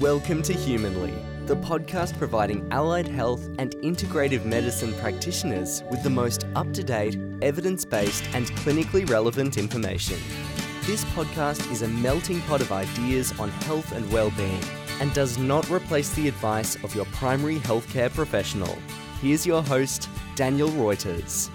Welcome to Humanley, the podcast providing allied health and integrative medicine practitioners with the most up to date, evidence based, and clinically relevant information. This podcast is a melting pot of ideas on health and well-being and does not replace the advice of your primary healthcare professional. Here's your host, Daniel Reuters.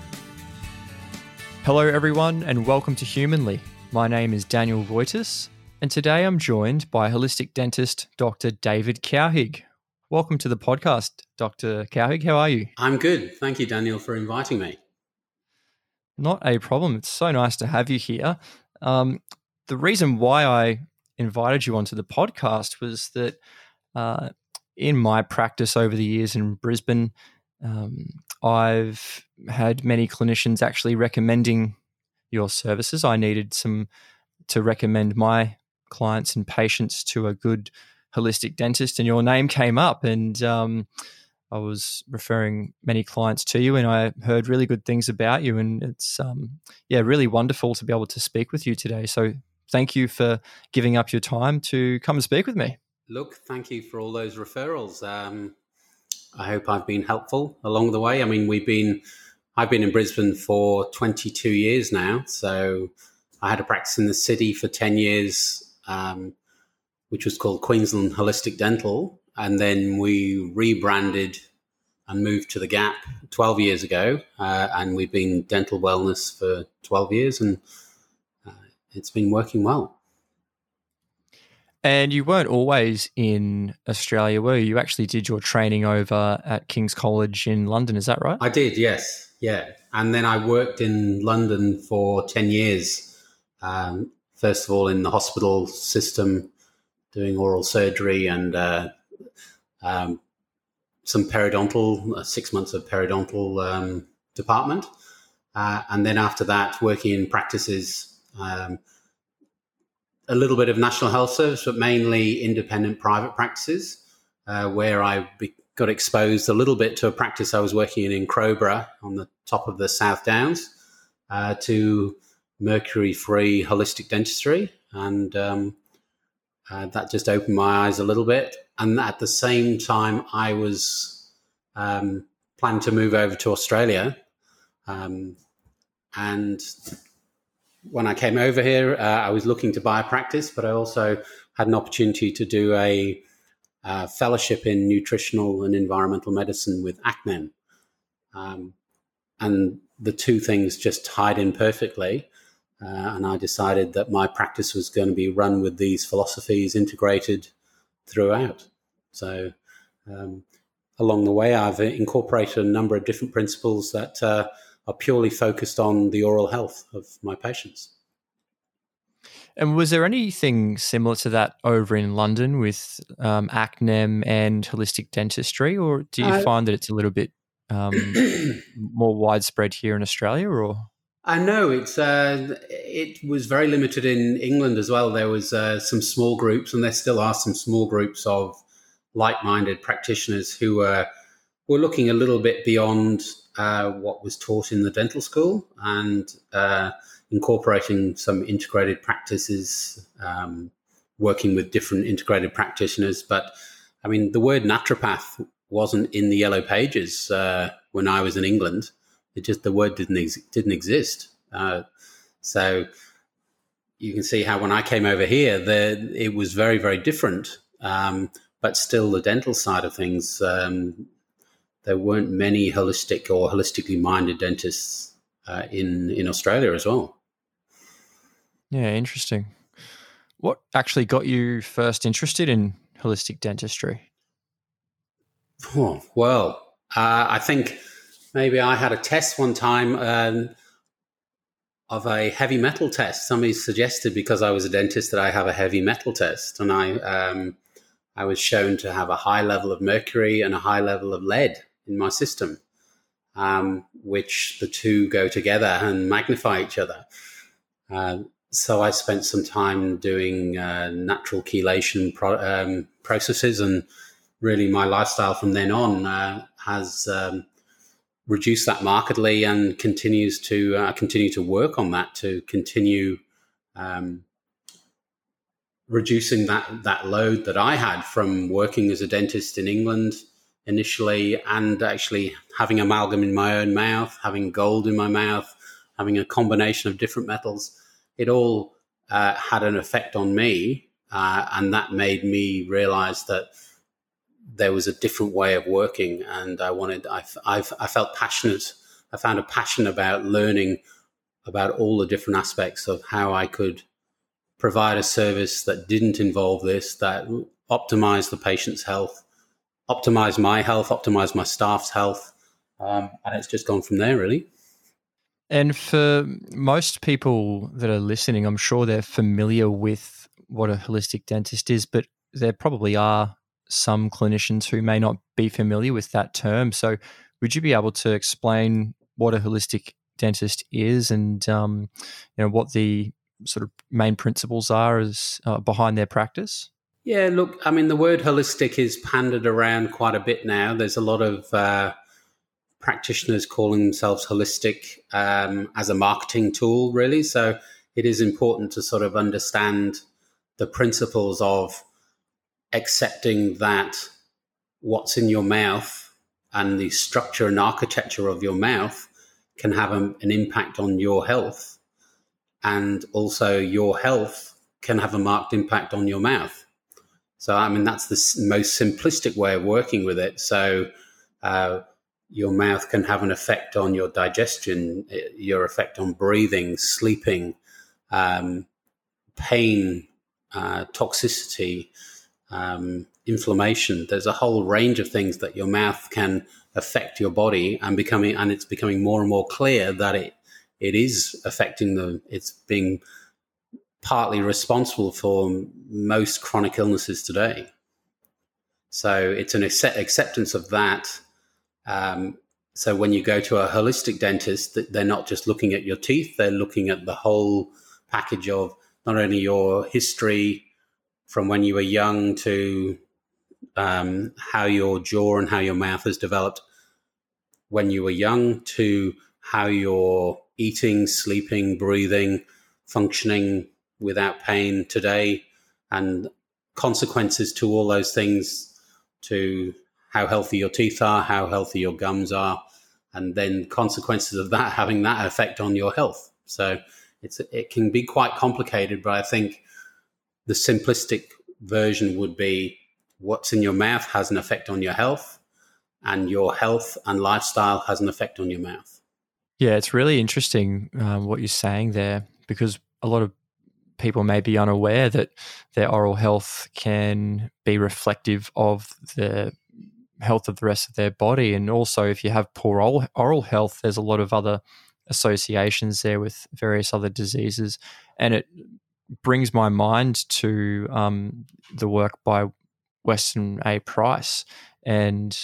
Hello, everyone, and welcome to Humanley. My name is Daniel Reuters, and today I'm joined by holistic dentist Dr. David Cowhig. Welcome to the podcast, Dr. Cowhig. How are you? I'm good. Thank you, Daniel, for inviting me. Not a problem. It's so nice to have you here. Um, the reason why I invited you onto the podcast was that uh, in my practice over the years in Brisbane, um, I've had many clinicians actually recommending your services. I needed some to recommend my clients and patients to a good holistic dentist, and your name came up, and um, I was referring many clients to you, and I heard really good things about you, and it's um, yeah, really wonderful to be able to speak with you today. So thank you for giving up your time to come and speak with me. Look, thank you for all those referrals. Um, I hope I've been helpful along the way. I mean, we've been I've been in Brisbane for 22 years now, so I had a practice in the city for 10 years um, which was called Queensland Holistic Dental. And then we rebranded and moved to the Gap 12 years ago. Uh, and we've been dental wellness for 12 years, and uh, it's been working well. And you weren't always in Australia, were you? You actually did your training over at King's College in London, is that right? I did, yes. Yeah. And then I worked in London for 10 years um, first of all in the hospital system, doing oral surgery and uh, um, some periodontal, uh, six months of periodontal um, department. Uh, and then after that, working in practices, um, a little bit of National Health Service, but mainly independent private practices, uh, where I be- got exposed a little bit to a practice I was working in in Crowborough on the top of the South Downs uh, to mercury free holistic dentistry. And um, uh, that just opened my eyes a little bit. And at the same time, I was um, planning to move over to Australia. Um, and when I came over here, uh, I was looking to buy a practice, but I also had an opportunity to do a uh, fellowship in nutritional and environmental medicine with ACNEM. Um, and the two things just tied in perfectly. Uh, and I decided that my practice was going to be run with these philosophies integrated throughout. So, um, along the way, I've incorporated a number of different principles that uh, are purely focused on the oral health of my patients. And was there anything similar to that over in London with um, ACNEM and holistic dentistry, or do you find that it's a little bit um, more widespread here in Australia? Or I know it's uh, it was very limited in England as well. There was uh, some small groups, and there still are some small groups of like-minded practitioners who were were looking a little bit beyond uh, what was taught in the dental school and uh, incorporating some integrated practices, um, working with different integrated practitioners. But I mean, the word naturopath wasn't in the yellow pages uh, when I was in England. It just the word didn't ex- didn't exist. Uh, so you can see how when I came over here, the, it was very very different. Um, but still, the dental side of things, um, there weren't many holistic or holistically minded dentists uh, in in Australia as well. Yeah, interesting. What actually got you first interested in holistic dentistry? Oh, well, uh, I think maybe I had a test one time um, of a heavy metal test. Somebody suggested because I was a dentist that I have a heavy metal test, and I um, I was shown to have a high level of mercury and a high level of lead in my system, um, which the two go together and magnify each other. Uh, so I spent some time doing uh, natural chelation pro- um, processes, and really my lifestyle from then on uh, has um, reduce that markedly and continues to uh, continue to work on that to continue um, reducing that that load that I had from working as a dentist in England initially, and actually having amalgam in my own mouth, having gold in my mouth, having a combination of different metals. It all uh, had an effect on me, uh, and that made me realize that there was a different way of working, and I wanted. I, I've, I felt passionate. I found a passion about learning about all the different aspects of how I could provide a service that didn't involve this, that optimized the patient's health, optimized my health, optimized my staff's health, um, and it's just gone from there, really. And for most people that are listening, I'm sure they're familiar with what a holistic dentist is, but there probably are some clinicians who may not be familiar with that term. So, would you be able to explain what a holistic dentist is and um, you know what the sort of main principles are as uh, behind their practice? Yeah, look, I mean, the word holistic is pandered around quite a bit now. There's a lot of uh, practitioners calling themselves holistic um, as a marketing tool, really. So it is important to sort of understand the principles of accepting that what's in your mouth and the structure and architecture of your mouth can have a, an impact on your health. And also, your health can have a marked impact on your mouth. So, I mean, that's the most simplistic way of working with it. So, uh, your mouth can have an effect on your digestion, eh, your effect on breathing, sleeping, um, pain, uh, toxicity, um, inflammation. There's a whole range of things that your mouth can affect your body, and becoming and it's becoming more and more clear that it it is affecting the. It's being partly responsible for most chronic illnesses today. So it's an acceptance of that. Um, so when you go to a holistic dentist, they're not just looking at your teeth; they're looking at the whole package of not only your history from when you were young to um, how your jaw and how your mouth has developed when you were young to how you're eating, sleeping, breathing, functioning without pain today, and consequences to all those things to how healthy your teeth are, how healthy your gums are, and then consequences of that having that effect on your health. So it's it can be quite complicated, but I think the simplistic version would be what's in your mouth has an effect on your health, and your health and lifestyle has an effect on your mouth. Yeah, it's really interesting um, what you're saying there because a lot of people may be unaware that their oral health can be reflective of the health of the rest of their body. And also, if you have poor oral, oral health, there's a lot of other associations there with various other diseases. And it brings my mind to um, the work by Weston A. Price and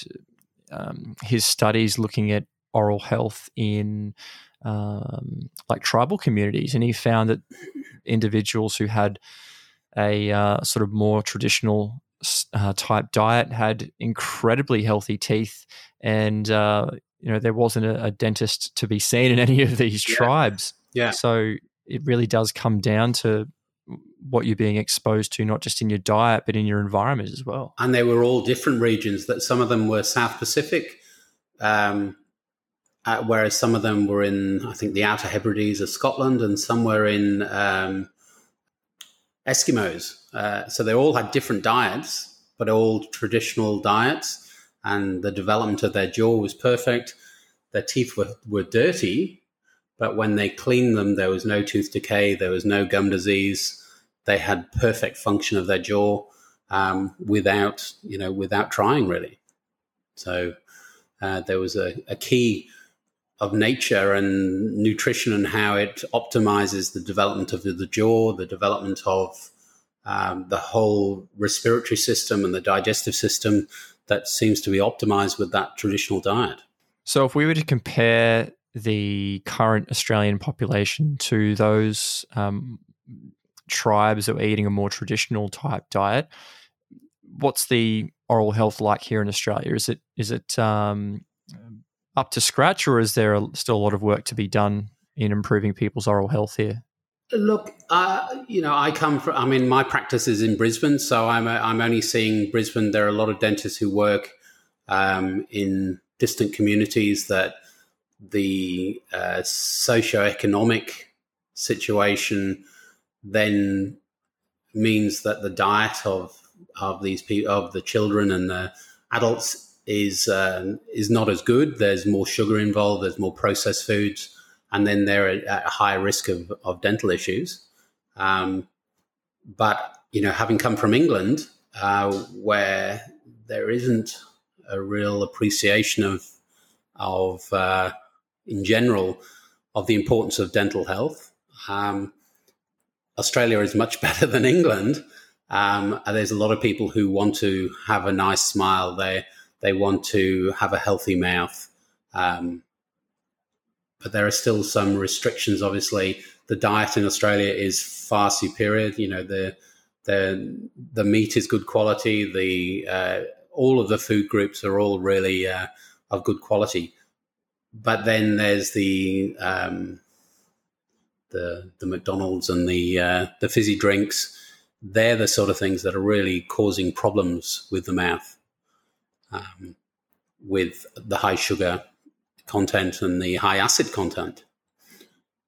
um, his studies looking at oral health in um, like tribal communities, and he found that individuals who had a uh, sort of more traditional uh, type diet had incredibly healthy teeth, and uh, you know there wasn't a, a, dentist to be seen in any of these yeah. tribes. Yeah. So it really does come down to what you're being exposed to, not just in your diet, but in your environment as well. And they were all different regions. That some of them were South Pacific, um, uh, whereas some of them were in, I think, the Outer Hebrides of Scotland, and some were in um, Eskimos. Uh, so they all had different diets, but all traditional diets. And the development of their jaw was perfect. Their teeth were, were dirty, but when they cleaned them, there was no tooth decay, there was no gum disease they had perfect function of their jaw um, without you know without trying really. So uh, there was a, a, key of nature and nutrition and how it optimizes the development of the jaw, the development of um, the whole respiratory system and the digestive system that seems to be optimized with that traditional diet. So, if we were to compare the current Australian population to those um, tribes that were eating a more traditional type diet. What's the oral health like here in Australia? Is it is it um, up to scratch, or is there still a lot of work to be done in improving people's oral health here? Look, uh, you know, I come from. I mean, my practice is in Brisbane, so I'm uh, I'm only seeing Brisbane. There are a lot of dentists who work um, in distant communities that the uh, socio-economic situation then means that the diet of of these people of the children and the adults is um, is not as good. There's more sugar involved. There's more processed foods and then they're at a higher risk of, of dental issues. Um, but you know, having come from England, uh, where there isn't a real appreciation of of uh, in general of the importance of dental health. Um, Australia is much better than England. Um, there's a lot of people who want to have a nice smile. They they want to have a healthy mouth. Um, but there are still some restrictions. Obviously, the diet in Australia is far superior. You know, the the the meat is good quality. The uh, all of the food groups are all really uh, of good quality. But then there's the um, the the McDonald's and the uh, the fizzy drinks. They're the sort of things that are really causing problems with the mouth, um, with the high sugar content and the high acid content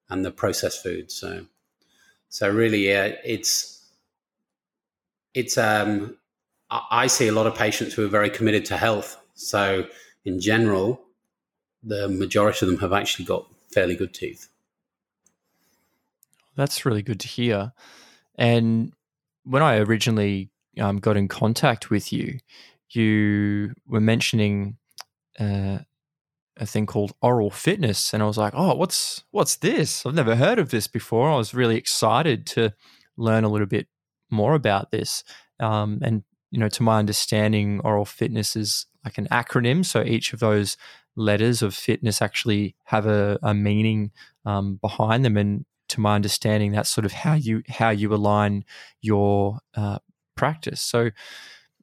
and the processed foods. So, so really, yeah, it's it's. Um, I see a lot of patients who are very committed to health. So, in general, the majority of them have actually got fairly good teeth. That's really good to hear. And when I originally um, got in contact with you, you were mentioning uh, a thing called oral fitness and I was like, "Oh, what's what's this? I've never heard of this before." I was really excited to learn a little bit more about this. Um, and you know, to my understanding, oral fitness is like an acronym. So each of those letters of fitness actually have a, a meaning um, behind them. And to my understanding, that's sort of how you how you align your uh, practice. So,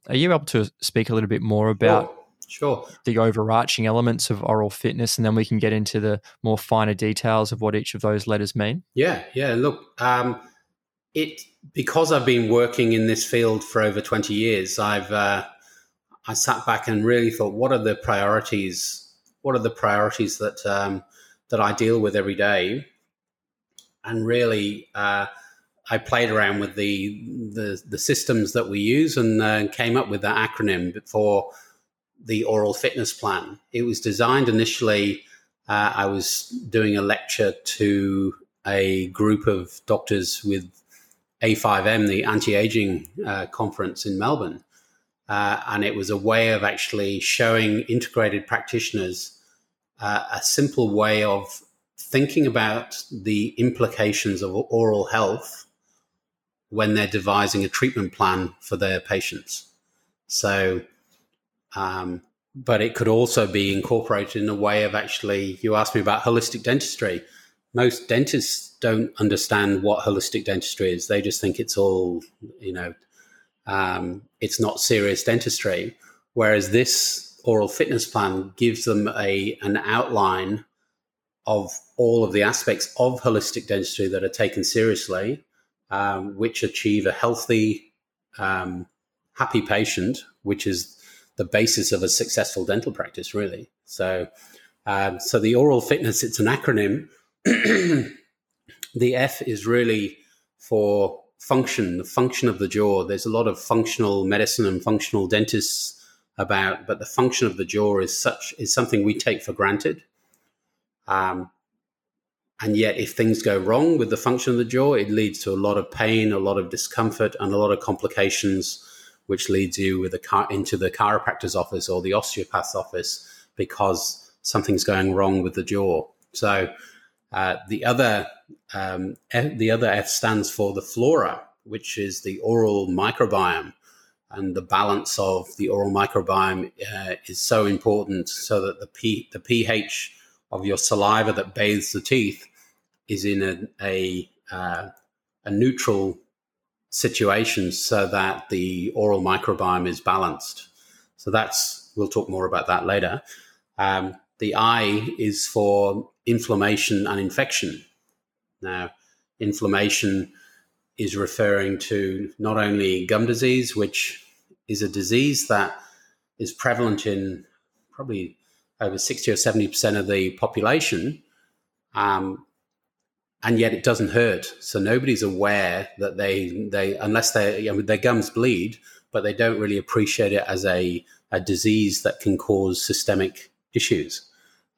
are you able to speak a little bit more about Sure. The overarching elements of oral fitness, and then we can get into the more finer details of what each of those letters mean. Yeah, yeah. Look, um, it because I've been working in this field for over twenty years. I've uh, I sat back and really thought, what are the priorities? What are the priorities that um, that I deal with every day? And really, uh, I played around with the, the the systems that we use and uh, came up with that acronym for the oral fitness plan. It was designed initially. Uh, I was doing a lecture to a group of doctors with A5M, the anti aging uh, conference in Melbourne. Uh, and it was a way of actually showing integrated practitioners uh, a simple way of thinking about the implications of oral health when they're devising a treatment plan for their patients. So, um, but it could also be incorporated in a way of actually, you asked me about holistic dentistry. Most dentists don't understand what holistic dentistry is. They just think it's all, you know, um, it's not serious dentistry. Whereas this oral fitness plan gives them a an outline of all of the aspects of holistic dentistry that are taken seriously, um, which achieve a healthy, um, happy patient, which is the basis of a successful dental practice, really. So, um, so the oral fitness, it's an acronym. the F is really for function, the function of the jaw. There's a lot of functional medicine and functional dentists about, but the function of the jaw is such is something we take for granted. Um, and yet, if things go wrong with the function of the jaw, it leads to a lot of pain, a lot of discomfort, and a lot of complications which leads you car into the chiropractor's office or the osteopath's office because something's going wrong with the jaw. So uh, the other um, F, the other F stands for the flora, which is the oral microbiome, and the balance of the oral microbiome uh, is so important, so that the p the pH of your saliva that bathes the teeth is in a a, uh, a neutral situation so that the oral microbiome is balanced. So that's, we'll talk more about that later. Um, the I is for inflammation and infection. Now, inflammation is referring to not only gum disease, which is a disease that is prevalent in probably over 60 or 70% of the population. Um, and yet it doesn't hurt. So nobody's aware that they, they unless they, you know, their gums bleed, but they don't really appreciate it as a, a disease that can cause systemic issues.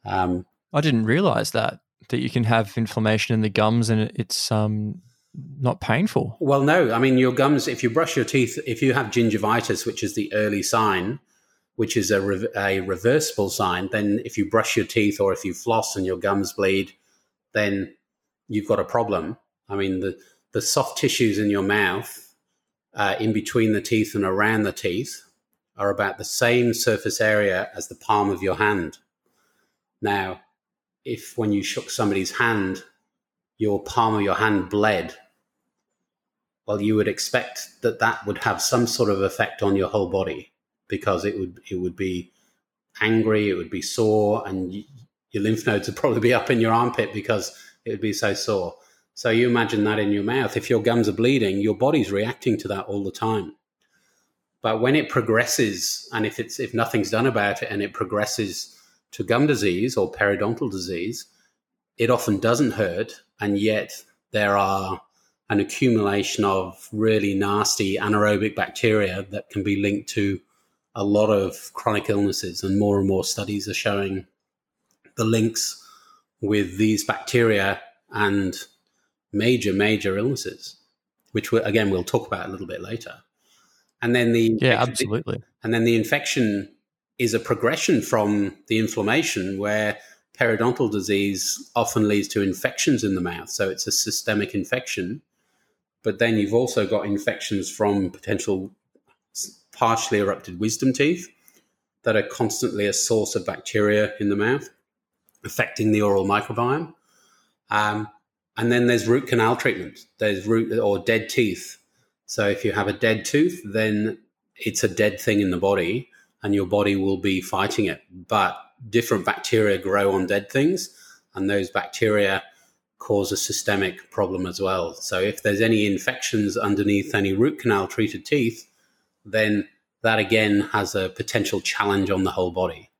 Um, I didn't realize that, that you can have inflammation in the gums and it's um, not painful. Well, no. I mean, your gums, if you brush your teeth, if you have gingivitis, which is the early sign, which is a, re- a reversible sign, then if you brush your teeth or if you floss and your gums bleed, then you've got a problem. I mean, the, the soft tissues in your mouth, uh, in between the teeth and around the teeth, are about the same surface area as the palm of your hand. Now, if when you shook somebody's hand, your palm of your hand bled, well, you would expect that that would have some sort of effect on your whole body because it would it would be angry, it would be sore, and your lymph nodes would probably be up in your armpit because it would be so sore. So you imagine that in your mouth. If your gums are bleeding, your body's reacting to that all the time. But when it progresses, and if it's if nothing's done about it, and it progresses to gum disease or periodontal disease, it often doesn't hurt, and yet there are an accumulation of really nasty anaerobic bacteria that can be linked to a lot of chronic illnesses, and more and more studies are showing the links with these bacteria and major, major illnesses, which we, again we'll talk about a little bit later. And then the yeah, absolutely. And then the infection is a progression from the inflammation, where periodontal disease often leads to infections in the mouth. So it's a systemic infection. But then you've also got infections from potential partially erupted wisdom teeth that are constantly a source of bacteria in the mouth, affecting the oral microbiome. Um, and then there's root canal treatment. There's root or dead teeth. So if you have a dead tooth, then it's a dead thing in the body and your body will be fighting it. But different bacteria grow on dead things, and those bacteria cause a systemic problem as well. So if there's any infections underneath any root canal treated teeth, then that again has a potential challenge on the whole body.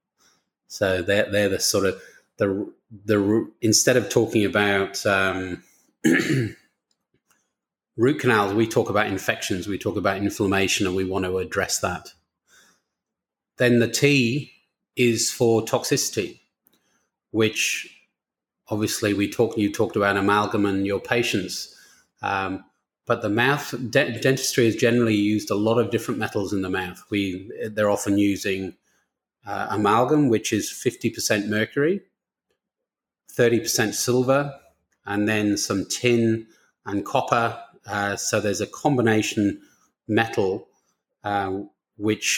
So they're, they're the sort of the the instead of talking about um, root canals, we talk about infections, we talk about inflammation, and we want to address that. Then the T is for toxicity, which obviously we talked. You talked about amalgam and your patients, um, but the mouth de- dentistry has generally used a lot of different metals in the mouth. We they're often using uh, amalgam, which is fifty percent mercury, thirty percent silver, and then some tin and copper. Uh, so there's a combination metal uh, which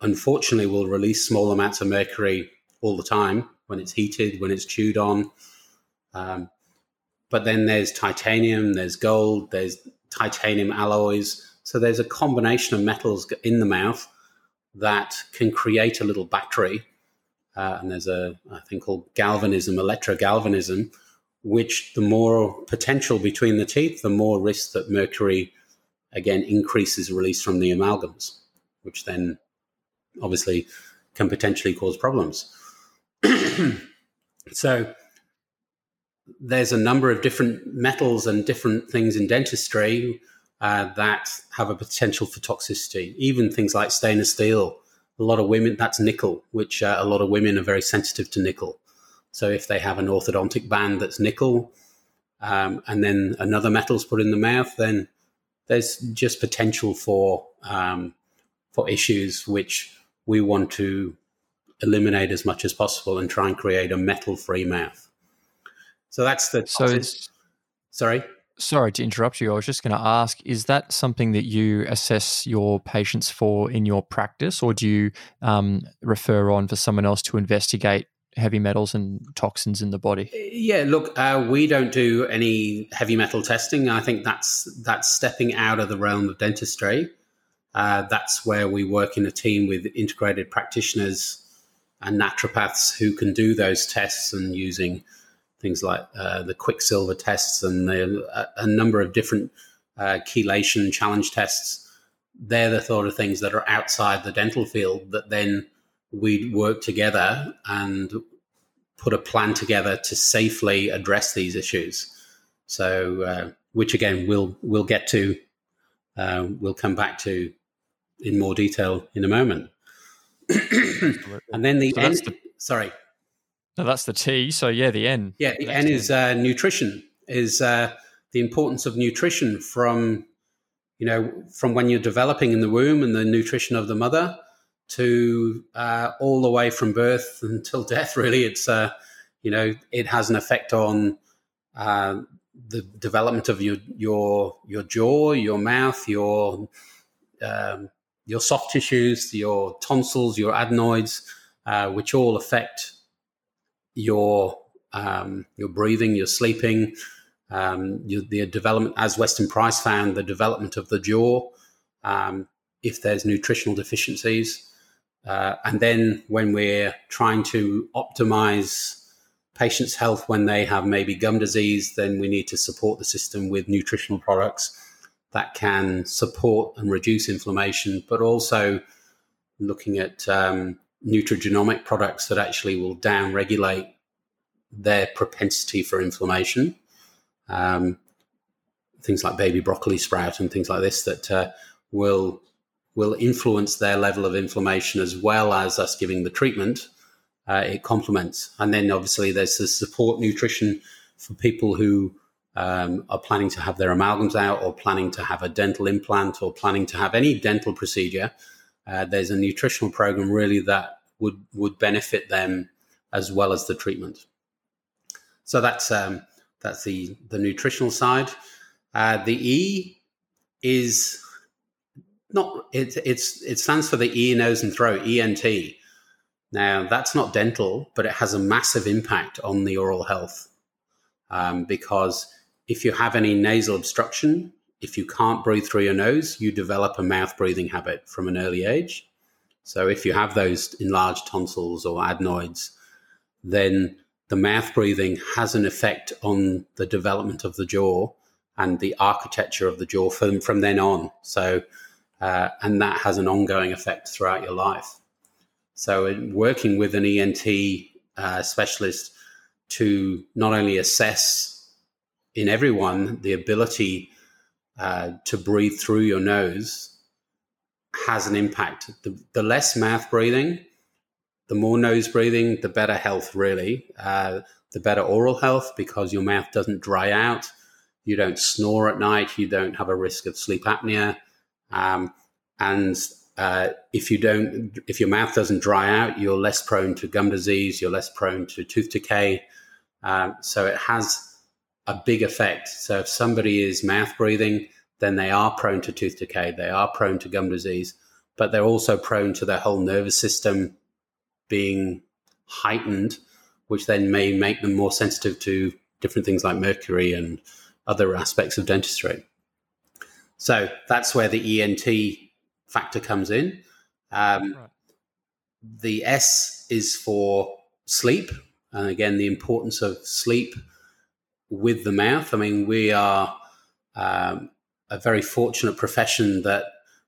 unfortunately will release small amounts of mercury all the time when it's heated, when it's chewed on. Um, but then there's titanium, there's gold, there's titanium alloys. So there's a combination of metals in the mouth that can create a little battery. Uh, and there's a, I think called galvanism, electrogalvanism, which the more potential between the teeth, the more risk that mercury again increases release from the amalgams, which then obviously can potentially cause problems. so there's a number of different metals and different things in dentistry uh, that have a potential for toxicity. Even things like stainless steel. A lot of women, that's nickel, which uh, a lot of women are very sensitive to nickel. So if they have an orthodontic band that's nickel, um, and then another metal's put in the mouth, then there's just potential for um, for issues which we want to eliminate as much as possible and try and create a metal free mouth. So that's the. So sorry. Sorry to interrupt you. I was just going to ask: Is that something that you assess your patients for in your practice, or do you um, refer on for someone else to investigate heavy metals and toxins in the body? Yeah, look, uh, we don't do any heavy metal testing. I think that's that's stepping out of the realm of dentistry. Uh, that's where we work in a team with integrated practitioners and naturopaths who can do those tests and using things like uh, the quicksilver tests and the, a, a, number of different uh, chelation challenge tests. They're the sort of things that are outside the dental field that then we'd work together and put a plan together to safely address these issues. So, uh, which again we'll we'll get to, uh, we'll come back to in more detail in a moment. and then the so end. The, sorry. No, that's the T. So yeah, the N. Yeah, the N is uh, nutrition. Is uh, the importance of nutrition from you know from when you're developing in the womb and the nutrition of the mother to uh, all the way from birth until death. Really, it's uh, you know it has an effect on uh, the development of your your your jaw, your mouth, your um, your soft tissues, your tonsils, your adenoids, uh, which all affect your um, your breathing, your sleeping, um, your, the development. As Weston Price found, the development of the jaw. Um, if there's nutritional deficiencies, uh, and then when we're trying to optimize patients' health when they have maybe gum disease, then we need to support the system with nutritional products that can support and reduce inflammation, but also looking at um, nutrigenomic products that actually will downregulate their propensity for inflammation. Um, things like baby broccoli sprout and things like this that uh, will will influence their level of inflammation as well as us giving the treatment. Uh, it complements, and then obviously there's the support nutrition for people who um, are planning to have their amalgams out or planning to have a dental implant or planning to have any dental procedure, uh, there's a nutritional program really that would would benefit them as well as the treatment. So that's um, that's the the nutritional side. Uh, the E is not it, it's it stands for the ear, nose, and throat (ENT). Now that's not dental, but it has a massive impact on the oral health um, because if you have any nasal obstruction, if you can't breathe through your nose, you develop a mouth breathing habit from an early age. So if you have those enlarged tonsils or adenoids, then the mouth breathing has an effect on the development of the jaw and the architecture of the jaw from, from then on. So, uh, and that has an ongoing effect throughout your life. So, working with an ENT uh, specialist to not only assess in everyone, the ability uh, to breathe through your nose has an impact. The, the, less mouth breathing, the more nose breathing, the better health, really. Uh, the better oral health because your mouth doesn't dry out. You don't snore at night. You don't have a risk of sleep apnea. Um, and uh, if you don't, if your mouth doesn't dry out, you're less prone to gum disease. You're less prone to tooth decay. Um, so it has a big effect. So if somebody is mouth breathing, then they are prone to tooth decay, they are prone to gum disease, but they're also prone to their whole nervous system being heightened, which then may make them more sensitive to different things like mercury and other aspects of dentistry. So that's where the ENT factor comes in. Um, right. The S is for sleep, and again, the importance of sleep with the mouth. I mean, we are um, a very fortunate profession that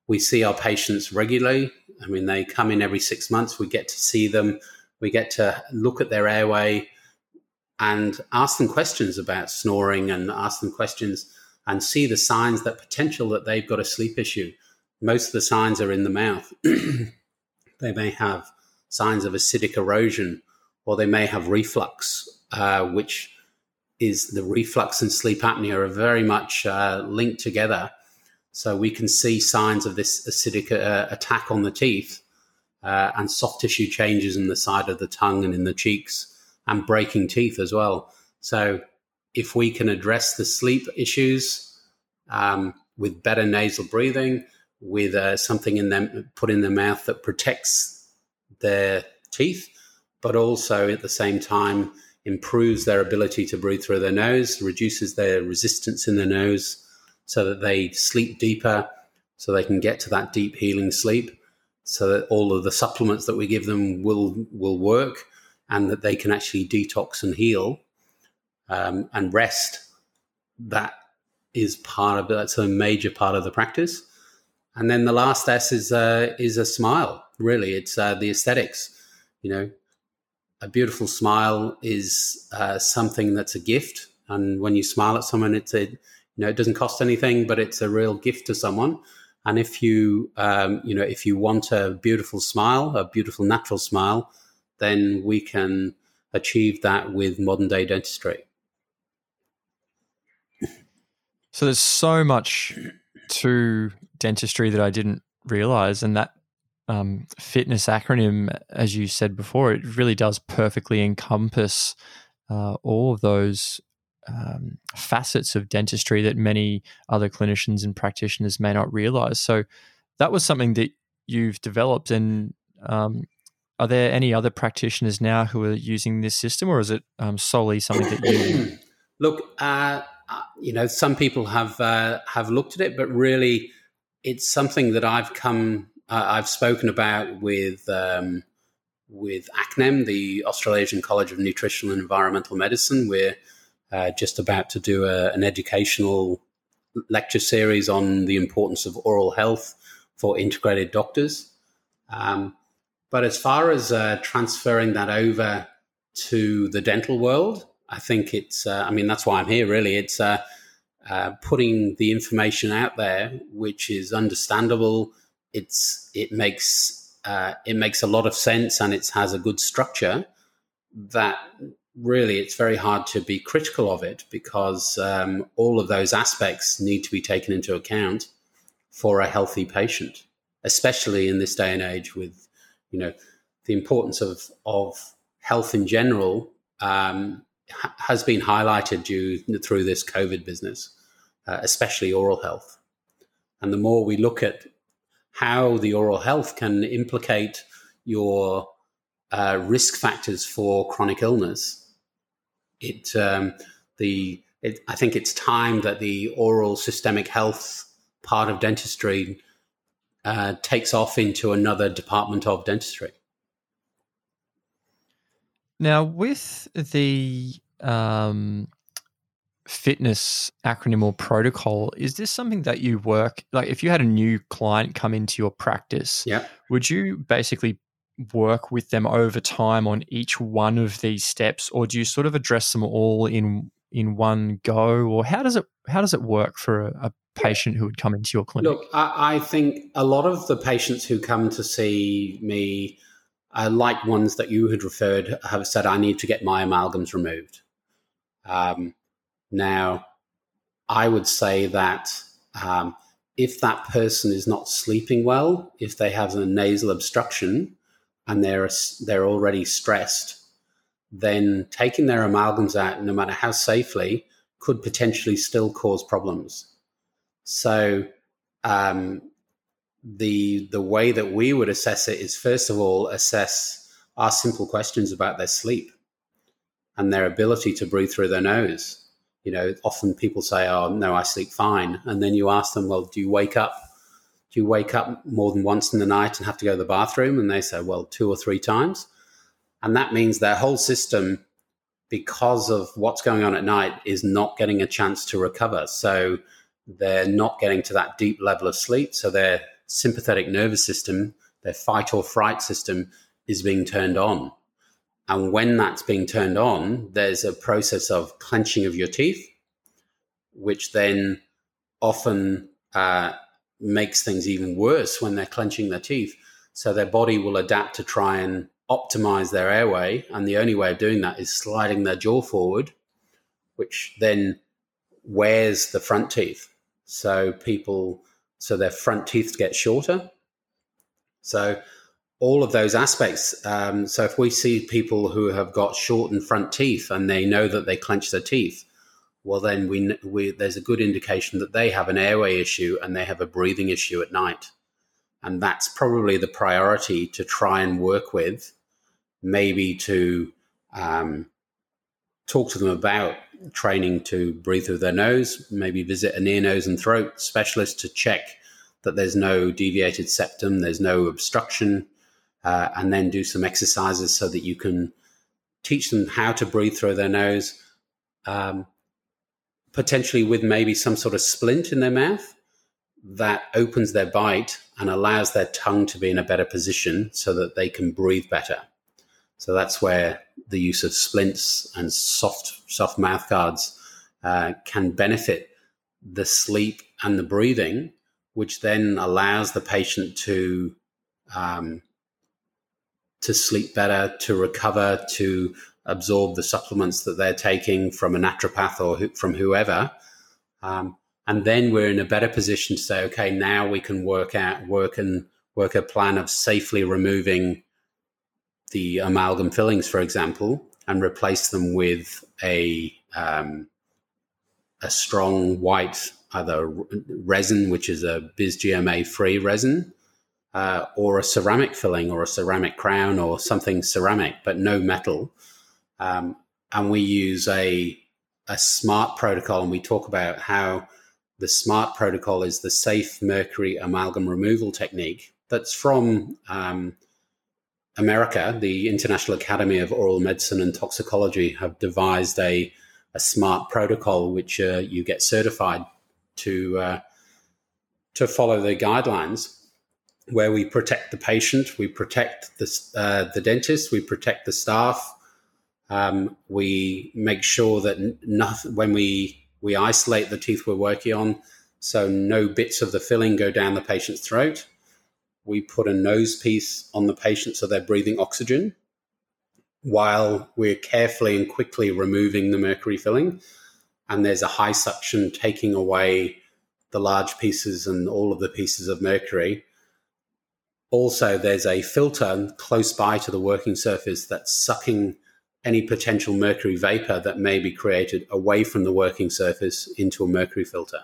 we see our patients regularly. I mean, they come in every six months. We get to see them. We get to look at their airway and ask them questions about snoring and ask them questions and see the signs that potential that they've got a sleep issue. Most of the signs are in the mouth. they may have signs of acidic erosion or they may have reflux, uh, which is the reflux and sleep apnea are very much uh, linked together. So we can see signs of this acidic uh, attack on the teeth uh, and soft tissue changes in the side of the tongue and in the cheeks and breaking teeth as well. So if we can address the sleep issues um, with better nasal breathing, with uh, something in them put in their mouth that protects their teeth, but also at the same time improves their ability to breathe through their nose, reduces their resistance in their nose so that they sleep deeper, so they can get to that deep healing sleep, so that all of the supplements that we give them will will work and that they can actually detox and heal. um, and rest. That is part of that's a major part of the practice. And then the last S is uh, is a smile. Really, it's uh, the aesthetics. You know, a beautiful smile is uh, something that's a gift, and when you smile at someone, it's a you know it doesn't cost anything, but it's a real gift to someone. And if you um, you know if you want a beautiful smile, a beautiful natural smile, then we can achieve that with modern day dentistry. So there's so much to dentistry that I didn't realize, and that um, fitness acronym, as you said before, it really does perfectly encompass uh, all of those um, facets of dentistry that many other clinicians and practitioners may not realize. So that was something that you've developed, and um, are there any other practitioners now who are using this system, or is it um, solely something that you? Look, uh, uh, you know, some people have uh, have looked at it, but really, it's something that I've come uh, I've spoken about with um, with ACNEM, the Australasian College of Nutritional and Environmental Medicine. We're uh, just about to do a, an educational lecture series on the importance of oral health for integrated doctors. Um, but as far as uh, transferring that over to the dental world, I think it's, uh, I mean, that's why I'm here really. It's uh, uh, putting the information out there, which is understandable it's it makes uh, it makes a lot of sense and it has a good structure that really it's very hard to be critical of it because um, all of those aspects need to be taken into account for a healthy patient especially in this day and age with you know the importance of of health in general um, ha- has been highlighted due through this covid business uh, especially oral health. And the more we look at how the oral health can implicate your uh, risk factors for chronic illness. It um, the it, I think it's time that the oral systemic health part of dentistry uh, takes off into another department of dentistry. Now, with the um, fitness acronym or protocol is this something that you work like if you had a new client come into your practice yeah would you basically work with them over time on each one of these steps or do you sort of address them all in in one go or how does it how does it work for a, a patient who would come into your clinic? Look I, I, think a lot of the patients who come to see me uh, like ones that you had referred have said i need to get my amalgams removed. Um, now, I would say that um, if that person is not sleeping well, if they have a nasal obstruction and they're they're already stressed, then taking their amalgams out, no matter how safely, could potentially still cause problems. So, um, the the way that we would assess it is first of all assess our simple questions about their sleep and their ability to breathe through their nose you know, often people say, "Oh, no, I sleep fine," and then you ask them, "Well, do you wake up? Do you wake up more than once in the night and have to go to the bathroom?" And they say, "Well, two or three times," and that means their whole system, because of what's going on at night, is not getting a chance to recover. So they're not getting to that deep level of sleep. So their sympathetic nervous system, their fight or fright system, is being turned on. And when that's being turned on, there's a process of clenching of your teeth, which then often uh, makes things even worse when they're clenching their teeth. So their body will adapt to try and optimize their airway. And the only way of doing that is sliding their jaw forward, which then wears the front teeth. So people, so their front teeth get shorter. So all of those aspects. Um, so if we see people who have got shortened front teeth and they know that they clench their teeth, well, then we, we there's a good indication that they have an airway issue and they have a breathing issue at night, and that's probably the priority to try and work with, maybe to um, talk to them about training to breathe through their nose, maybe visit an ear, nose, and throat specialist to check that there's no deviated septum, there's no obstruction, uh, and then do some exercises so that you can teach them how to breathe through their nose. um, potentially with maybe some sort of splint in their mouth that opens their bite and allows their tongue to be in a better position so that they can breathe better. So that's where the use of splints and soft soft mouth guards uh, can benefit the sleep and the breathing, which then allows the patient to um, to sleep better, to recover, to absorb the supplements that they're taking from a naturopath or from whoever. Um, and then we're in a better position to say, okay, now we can work out, work and work a plan of safely removing the amalgam fillings, for example, and replace them with a um, a strong white either resin, which is a Bis-GMA free resin, uh, or a ceramic filling or a ceramic crown or something ceramic, but no metal. Um, and we use a a smart protocol, and we talk about how the smart protocol is the safe mercury amalgam removal technique that's from um, America. The International Academy of Oral Medicine and Toxicology have devised a a smart protocol which uh, you get certified to uh, to follow the guidelines where we protect the patient, we protect the, uh, the dentist, we protect the staff. Um, we make sure that nothing, when we, we isolate the teeth we're working on, so no bits of the filling go down the patient's throat. We put a nose piece on the patient so they're breathing oxygen while we're carefully and quickly removing the mercury filling. And there's a high suction taking away the large pieces and all of the pieces of mercury also, there's a filter close by to the working surface that's sucking any potential mercury vapor that may be created away from the working surface into a mercury filter.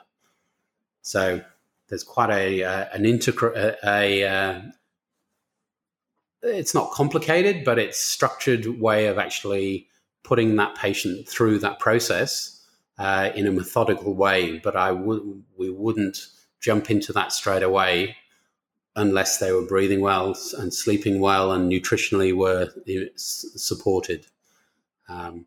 So there's quite a uh, an integral a, a uh, it's not complicated, but it's structured way of actually putting that patient through that process uh, in a methodical way. But I would we wouldn't jump into that straight away unless they were breathing well and sleeping well and nutritionally were supported. Um,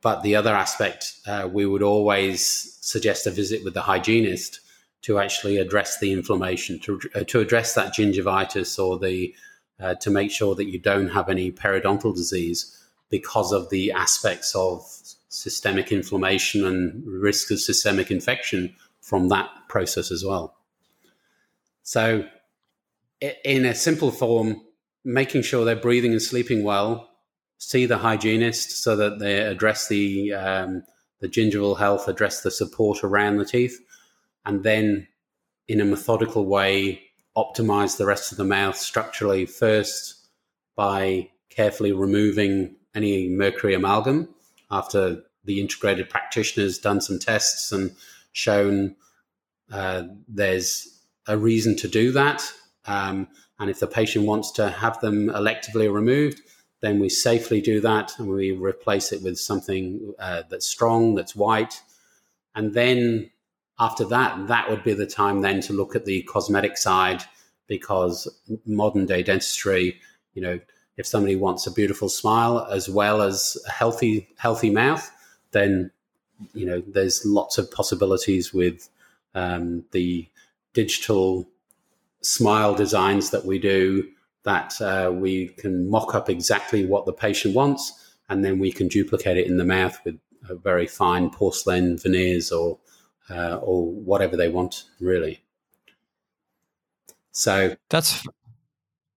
but the other aspect, uh, we would always suggest a visit with the hygienist to actually address the inflammation, to, uh, to address that gingivitis or the uh, to make sure that you don't have any periodontal disease because of the aspects of systemic inflammation and risk of systemic infection from that process as well. So in a simple form, making sure they're breathing and sleeping well, see the hygienist so that they address the um, the gingival health, address the support around the teeth, and then in a methodical way optimize the rest of the mouth structurally first by carefully removing any mercury amalgam after the integrated practitioner's done some tests and shown uh, there's a reason to do that um, and if the patient wants to have them electively removed, then we safely do that and we replace it with something uh, that's strong, that's white. And then after that, that would be the time then to look at the cosmetic side because modern day dentistry, you know, if somebody wants a beautiful smile as well as a healthy, healthy mouth, then, you know, there's lots of possibilities with um, the digital smile designs that we do that uh, we can mock up exactly what the patient wants, and then we can duplicate it in the mouth with very fine porcelain veneers or uh, or whatever they want, really. So that's.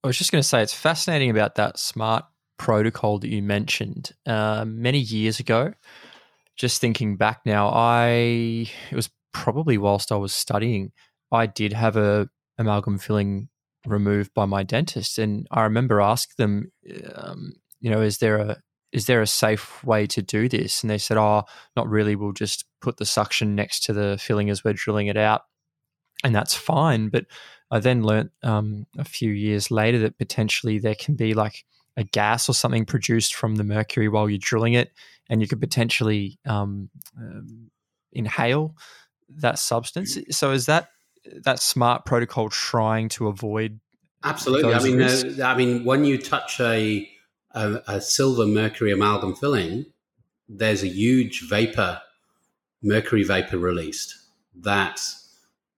I was just going to say it's fascinating about that smart protocol that you mentioned uh, many years ago. Just thinking back now, I it was probably whilst I was studying. I did have a amalgam filling removed by my dentist, and I remember asking them, um, you know, is there a is there a safe way to do this? And they said, oh, not really. We'll just put the suction next to the filling as we're drilling it out, and that's fine. But I then learnt um, a few years later that potentially there can be like a gas or something produced from the mercury while you're drilling it, and you could potentially um, um, inhale that substance. So is that that smart protocol trying to avoid absolutely i mean uh, i mean when you touch a, a, a silver mercury amalgam filling there's a huge vapor, mercury vapor released that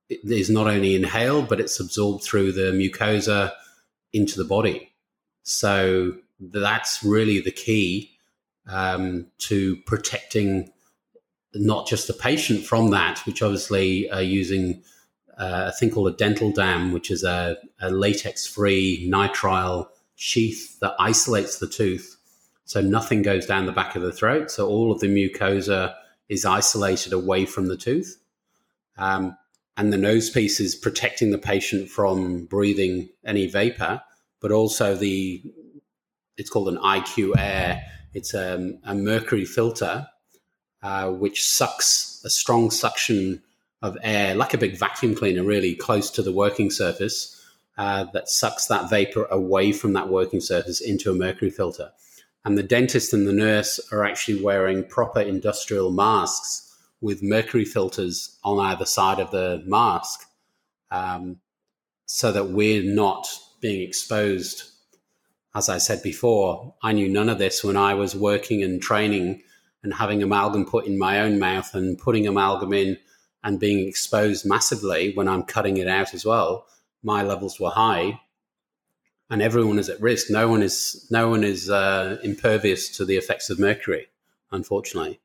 is not only inhaled, but it's absorbed through the mucosa into the body. So that's really the key um, to protecting not just the patient from that, which obviously are using uh, a thing called a dental dam, which is a, a latex free nitrile sheath that isolates the tooth. So nothing goes down the back of the throat. So all of the mucosa is isolated away from the tooth. Um, and the nose piece is protecting the patient from breathing any vapor, but also the it's called an IQAir. It's a, a mercury filter uh, which sucks a strong suction of air, like a big vacuum cleaner, really close to the working surface, uh, that sucks that vapor away from that working surface into a mercury filter. And the dentist and the nurse are actually wearing proper industrial masks with mercury filters on either side of the mask um, so that we're not being exposed. As I said before, I knew none of this when I was working and training and having amalgam put in my own mouth and putting amalgam in and being exposed massively when I'm cutting it out as well. My levels were high and everyone is at risk. No one is, no one is uh, impervious to the effects of mercury, unfortunately.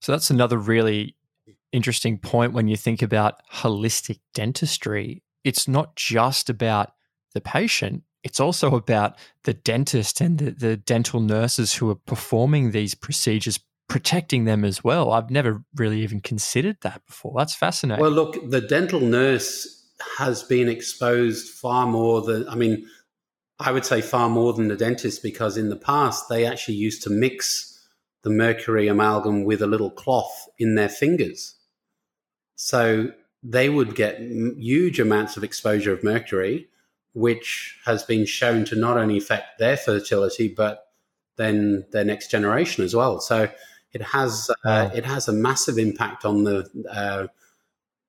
So that's another really interesting point when you think about holistic dentistry. It's not just about the patient, it's also about the dentist and the, the dental nurses who are performing these procedures, protecting them as well. I've never really even considered that before. That's fascinating. Well, look, the dental nurse has been exposed far more than, I mean, I would say far more than the dentist because in the past they actually used to mix the mercury amalgam with a little cloth in their fingers. So they would get huge amounts of exposure of mercury, which has been shown to not only affect their fertility, but then their next generation as well. So it has uh, it has a massive impact on the uh,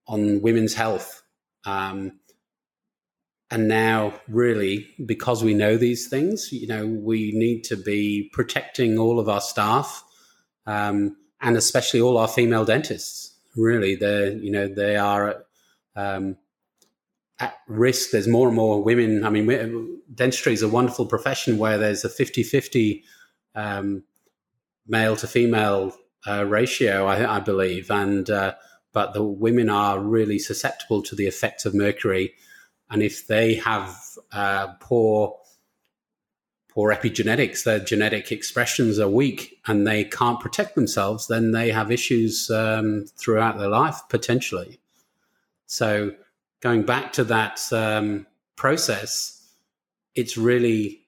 on women's health. Um, and now, really, because we know these things, you know, we need to be protecting all of our staff, um, and especially all our female dentists. Really, they you know they are um, at risk. There's more and more women. I mean, dentistry is a wonderful profession where there's a 50-50 um, male to female uh, ratio, I, I, believe, and uh, but the women are really susceptible to the effects of mercury and if they have uh, poor poor epigenetics, their genetic expressions are weak, and they can't protect themselves, then they have issues um, throughout their life potentially. So going back to that um, process, it's really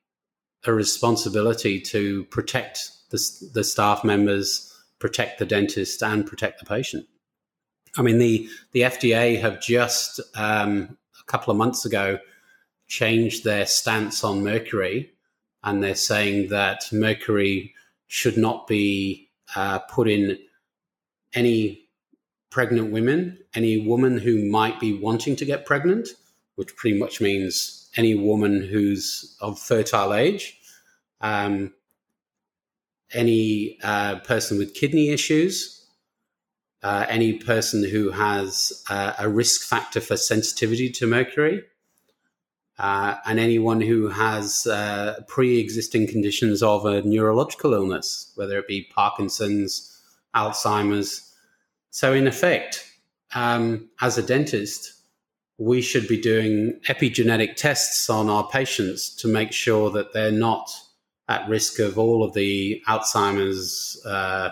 a responsibility to protect the, the staff members, protect the dentist, and protect the patient. I mean, the the FDA have just um, a couple of months ago changed their stance on mercury, and they're saying that mercury should not be uh, put in any pregnant women, any woman who might be wanting to get pregnant, which pretty much means any woman who's of fertile age, um, any uh, person with kidney issues, uh, any person who has uh, a risk factor for sensitivity to mercury, uh, and anyone who has uh, pre existing conditions of a neurological illness, whether it be Parkinson's, Alzheimer's. So, in effect, um, as a dentist, we should be doing epigenetic tests on our patients to make sure that they're not at risk of all of the Alzheimer's uh,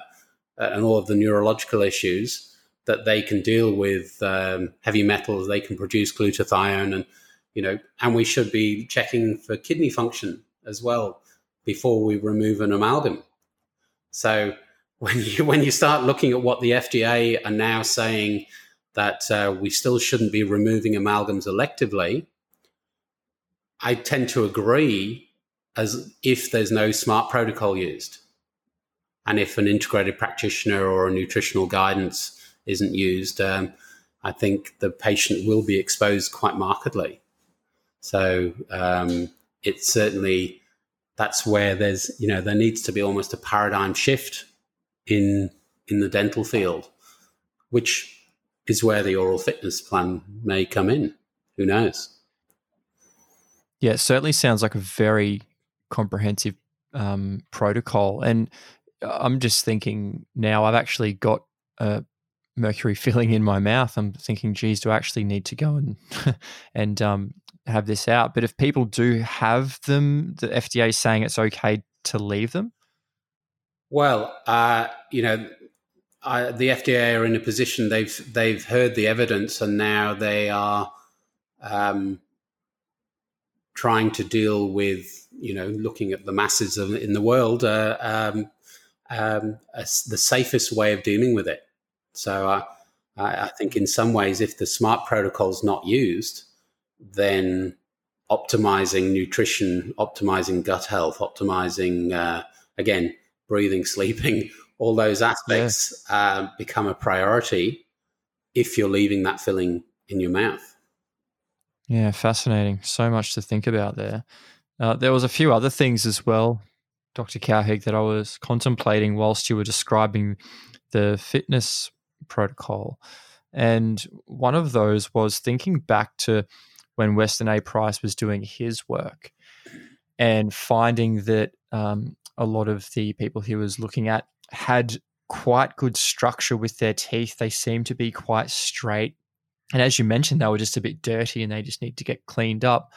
and all of the neurological issues that they can deal with um, heavy metals, they can produce glutathione, and you know, and we should be checking for kidney function as well before we remove an amalgam. So when you when you start looking at what the FDA are now saying that uh, we still shouldn't be removing amalgams electively, I tend to agree as if there's no smart protocol used. And if an integrated practitioner or a nutritional guidance isn't used, um, I think the patient will be exposed quite markedly. So um, it's certainly that's where there's you know there needs to be almost a paradigm shift in in the dental field, which is where the oral fitness plan may come in. Who knows? Yeah, it certainly sounds like a very comprehensive um, protocol. And I'm just thinking now, I've actually got a mercury filling in my mouth. I'm thinking, geez, do I actually need to go and and um, have this out? But if people do have them, the FDA is saying it's okay to leave them. Well, uh, you know, I, the FDA are in a position they've they've heard the evidence and now they are um, trying to deal with you know looking at the masses of, in the world uh, um, um, the safest way of dealing with it. So uh, I, I, think in some ways, if the smart protocol is not used, then optimizing nutrition, optimizing gut health, optimizing uh, again breathing, sleeping, all those aspects yeah. uh, become a priority if you're leaving that filling in your mouth. Yeah, fascinating. So much to think about there. Uh, there was a few other things as well, Dr. Cowhig, that I was contemplating whilst you were describing the fitness protocol. And one of those was thinking back to when Weston A. Price was doing his work and finding that um, a lot of the people he was looking at had quite good structure with their teeth. They seemed to be quite straight. And as you mentioned, they were just a bit dirty and they just need to get cleaned up.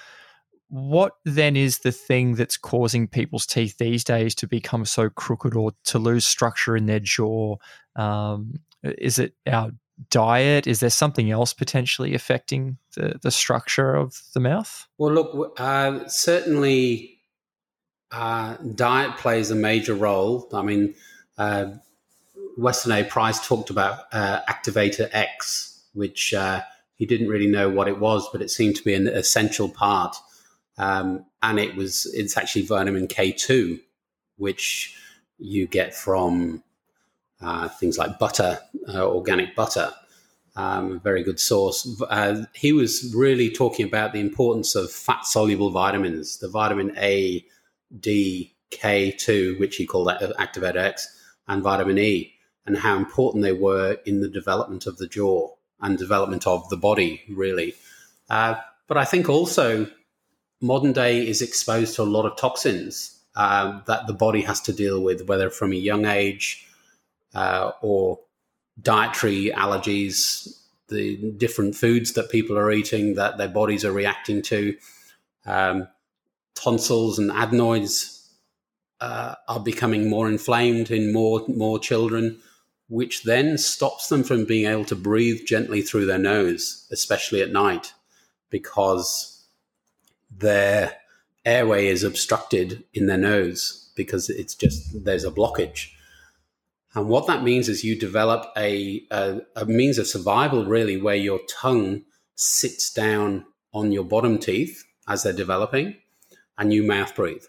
What then is the thing that's causing people's teeth these days to become so crooked or to lose structure in their jaw? Um, is it our diet? Is there something else potentially affecting the, the structure of the mouth? Well, look, uh, certainly uh, diet plays a major role. I mean, uh, Weston A. Price talked about uh, Activator X, which uh, he didn't really know what it was, but it seemed to be an essential part. Um, and it was it's actually vitamin K2, which you get from uh, things like butter, uh, organic butter. Um, very good source. Uh, he was really talking about the importance of fat soluble vitamins, the vitamin A, D, K2, which he called Activator X, and vitamin E, and how important they were in the development of the jaw and development of the body, really. Uh, but I think also modern day is exposed to a lot of toxins uh, that the body has to deal with, whether from a young age uh, or dietary allergies, the different foods that people are eating that their bodies are reacting to, um, tonsils and adenoids uh, are becoming more inflamed in more more children, which then stops them from being able to breathe gently through their nose, especially at night, because their airway is obstructed in their nose because it's just there's a blockage. And what that means is you develop a, a, a means of survival, really, where your tongue sits down on your bottom teeth as they're developing, and you mouth breathe.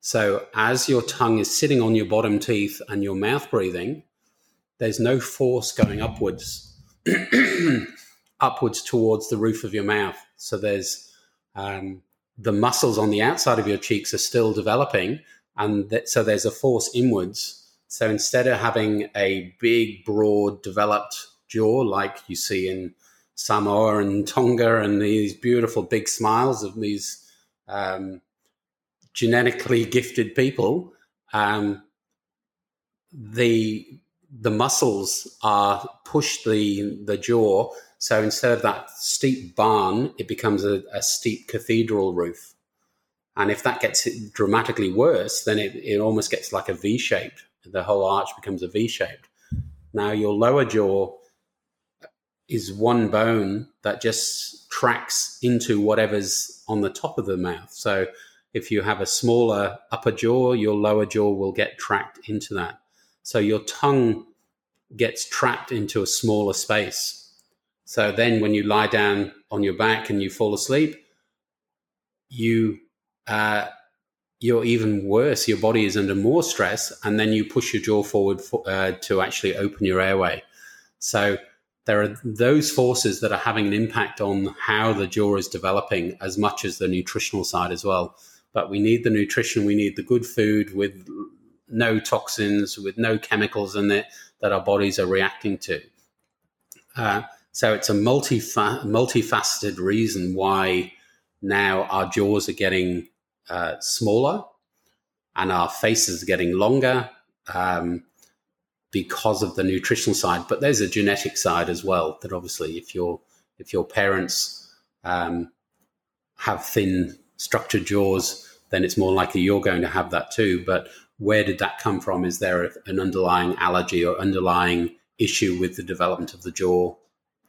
So as your tongue is sitting on your bottom teeth and your mouth breathing, there's no force going upwards, upwards towards the roof of your mouth. So there's um, the muscles on the outside of your cheeks are still developing, and so there's a force inwards. So instead of having a big, broad, developed jaw like you see in Samoa and Tonga, and these beautiful big smiles of these um, genetically gifted people, um, the the muscles are push the the jaw. So instead of that steep barn, it becomes a, a steep cathedral roof. And if that gets dramatically worse, then it, it almost gets like a V shape. The whole arch becomes a V shaped. Now your lower jaw is one bone that just tracks into whatever's on the top of the mouth. So if you have a smaller upper jaw, your lower jaw will get tracked into that. So your tongue gets trapped into a smaller space. So then when you lie down on your back and you fall asleep, you uh, you're even worse. Your body is under more stress, and then you push your jaw forward for, uh, to actually open your airway. So there are those forces that are having an impact on how the jaw is developing, as much as the nutritional side as well but we need the nutrition, we need the good food with no toxins, with no chemicals in it that our bodies are reacting to. Uh, so it's a multi multifaceted reason why now our jaws are getting uh, smaller and our faces are getting longer um, because of the nutritional side. But there's a genetic side as well. That obviously, if your if your parents um, have thin, structured jaws, then it's more likely you're going to have that too. But where did that come from? Is there an underlying allergy or underlying issue with the development of the jaw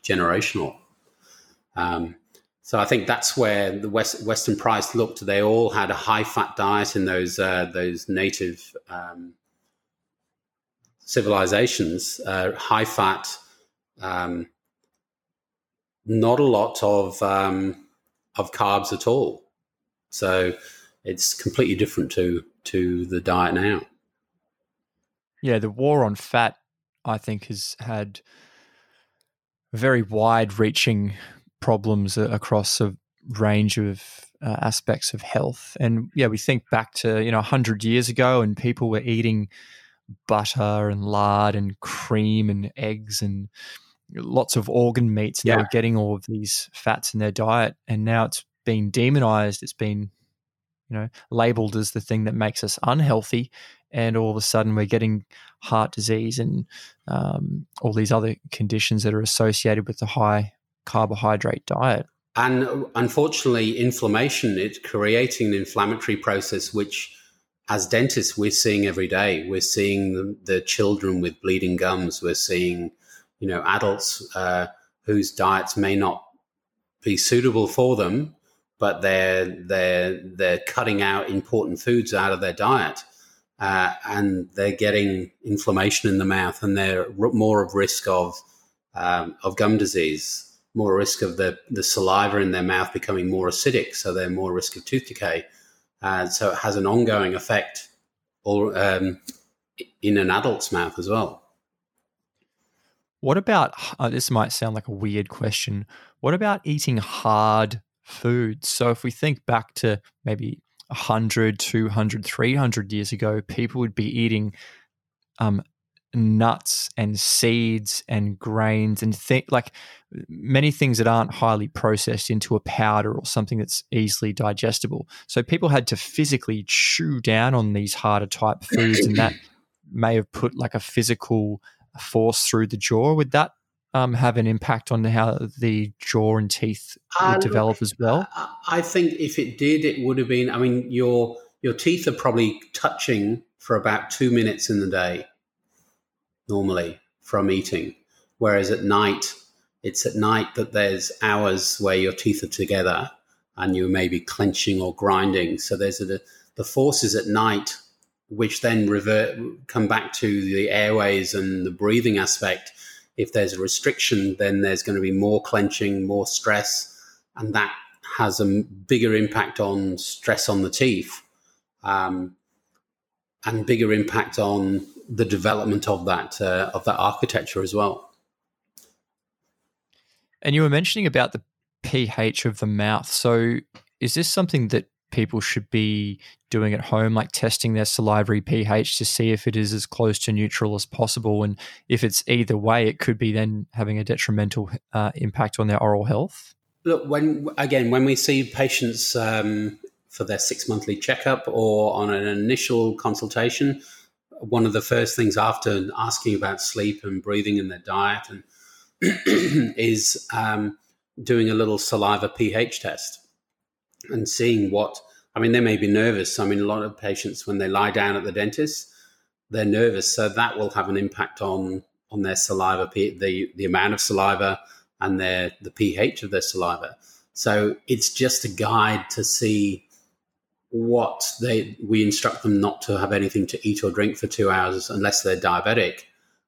generational? Um, so I think that's where the West, Weston Price looked. They all had a high fat diet in those uh, those native um, civilizations, uh, high fat, um, not a lot of um, of carbs at all. So it's completely different to to the diet now. Yeah, the war on fat, I think, has had very wide-reaching problems across a range of uh, aspects of health. And yeah, we think back to you know hundred years ago, and people were eating butter and lard and cream and eggs and lots of organ meats, yeah. they were getting all of these fats in their diet. And now it's been demonized. It's been you know, labeled as the thing that makes us unhealthy, and all of a sudden we're getting heart disease and um, all these other conditions that are associated with the high carbohydrate diet. And unfortunately, inflammation, it's creating an inflammatory process, which as dentists, we're seeing every day. We're seeing the, the children with bleeding gums. We're seeing, you know, adults uh, whose diets may not be suitable for them but they're they're they're cutting out important foods out of their diet, uh, and they're getting inflammation in the mouth, and they're more of risk of um, of gum disease, more risk of the the saliva in their mouth becoming more acidic, so they're more risk of tooth decay. Uh, so it has an ongoing effect, all um, in an adult's mouth as well. What about uh, this? Might sound like a weird question. What about eating hard foods. So if we think back to maybe 100, 200, 300 years ago, people would be eating um, nuts and seeds and grains and th- like many things that aren't highly processed into a powder or something that's easily digestible. So people had to physically chew down on these harder type foods, and that may have put like a physical force through the jaw. Would that um, have an impact on how the jaw and teeth uh, develop as well? I think if it did, it would have been. I mean, your your teeth are probably touching for about two minutes in the day, normally from eating, whereas at night, it's at night that there's hours where your teeth are together and you may be clenching or grinding. So there's a, the forces at night, which then revert come back to the airways and the breathing aspect if there's a restriction, then there's going to be more clenching, more stress, and that has a bigger impact on stress on the teeth, um, and bigger impact on the development of that uh, of that architecture as well. And you were mentioning about the pH of the mouth. So, is this something that people should be doing at home, like testing their salivary pH to see if it is as close to neutral as possible. And if it's either way, it could be then having a detrimental uh, impact on their oral health. Look, when again, when we see patients um, for their six monthly checkup or on an initial consultation, one of the first things after asking about sleep and breathing and their diet and is um, doing a little saliva pH test and seeing what I mean, they may be nervous. I mean, a lot of patients when they lie down at the dentist, they're nervous, so that will have an impact on on their saliva, the the amount of saliva and their the pH of their saliva. So it's just a guide to see what they we instruct them not to have anything to eat or drink for two hours unless they're diabetic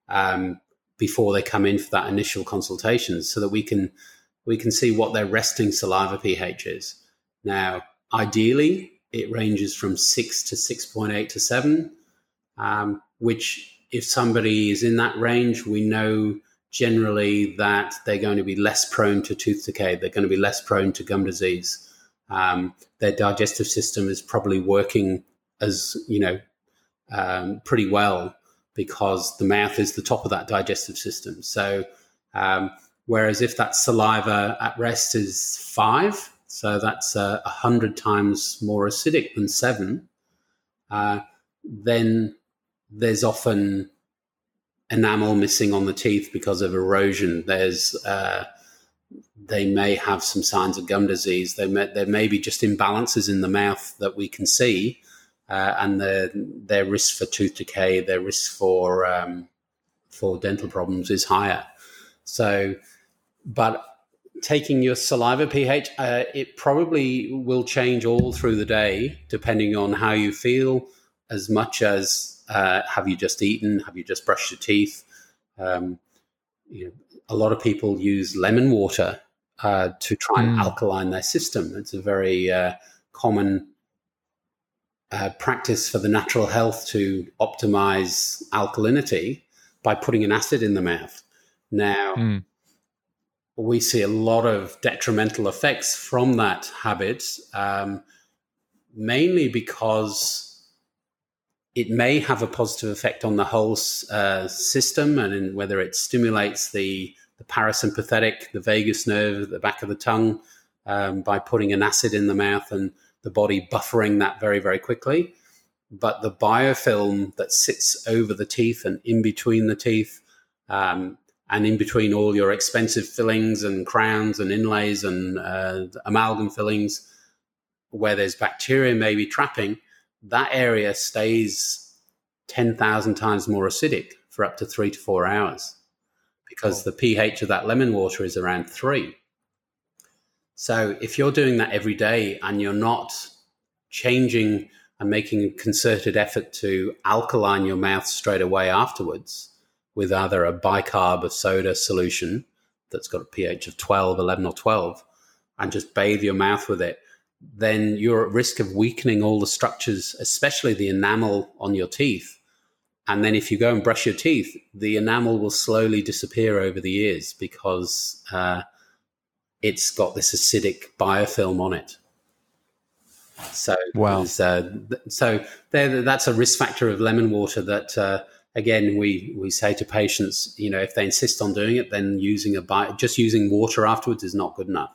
um, before they come in for that initial consultation, so that we can we can see what their resting saliva pH is. Now, ideally, it ranges from six to 6.8 to seven, um, which, if somebody is in that range, we know generally that they're going to be less prone to tooth decay, they're going to be less prone to gum disease. um, their digestive system is probably working as you know um, pretty well because the mouth is the top of that digestive system. So, um, whereas if that saliva at rest is five, so that's uh, a uh, hundred times more acidic than seven, uh, then there's often enamel missing on the teeth because of erosion. There's uh, they may have some signs of gum disease. They may, there may be just imbalances in the mouth that we can see, uh, and their their risk for tooth decay, their risk for um, for dental problems is higher. So, but taking your saliva pH, uh, it probably will change all through the day depending on how you feel, as much as uh, have you just eaten, have you just brushed your teeth. Um, you know, a lot of people use lemon water uh, to try and mm. alkaline their system. It's a very uh, common uh, practice for the natural health to optimize alkalinity by putting an acid in the mouth. Now, mm. We see a lot of detrimental effects from that habit, um, mainly because it may have a positive effect on the whole uh, system and in whether it stimulates the the parasympathetic, the vagus nerve at the back of the tongue um, by putting an acid in the mouth and the body buffering that very, very quickly. But the biofilm that sits over the teeth and in between the teeth um, and in between all your expensive fillings and crowns and inlays and uh, amalgam fillings, where there's bacteria maybe trapping, that area stays 10,000 times more acidic for up to three to four hours because the pH of that lemon water is around three. So if you're doing that every day and you're not changing and making a concerted effort to alkaline your mouth straight away afterwards with either a bicarb of soda solution that's got a pH of 12, 11, or 12, and just bathe your mouth with it, then you're at risk of weakening all the structures, especially the enamel on your teeth, and then if you go and brush your teeth, the enamel will slowly disappear over the years because uh, it's got this acidic biofilm on it. So, wow. Uh, so there, that's a risk factor of lemon water that, uh, again, we, we say to patients, you know, if they insist on doing it, then using a bi- just using water afterwards is not good enough.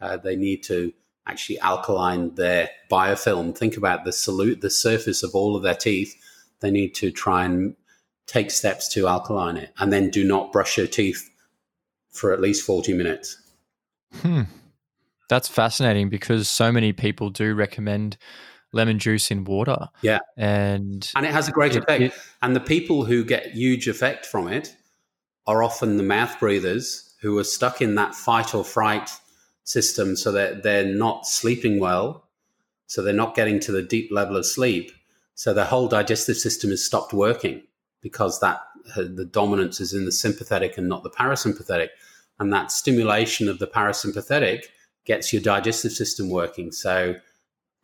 Uh, they need to actually alkaline their biofilm. Think about the solute, the surface of all of their teeth they need to try and take steps to alkaline it and then do not brush your teeth for at least 40 minutes. Hmm. That's fascinating because so many people do recommend lemon juice in water. Yeah. And and it has a great it, effect. It, and the people who get huge effect from it are often the mouth breathers who are stuck in that fight or fright system so that they're not sleeping well. So they're not getting to the deep level of sleep. So the whole digestive system has stopped working because that uh, the dominance is in the sympathetic and not the parasympathetic, and that stimulation of the parasympathetic gets your digestive system working. So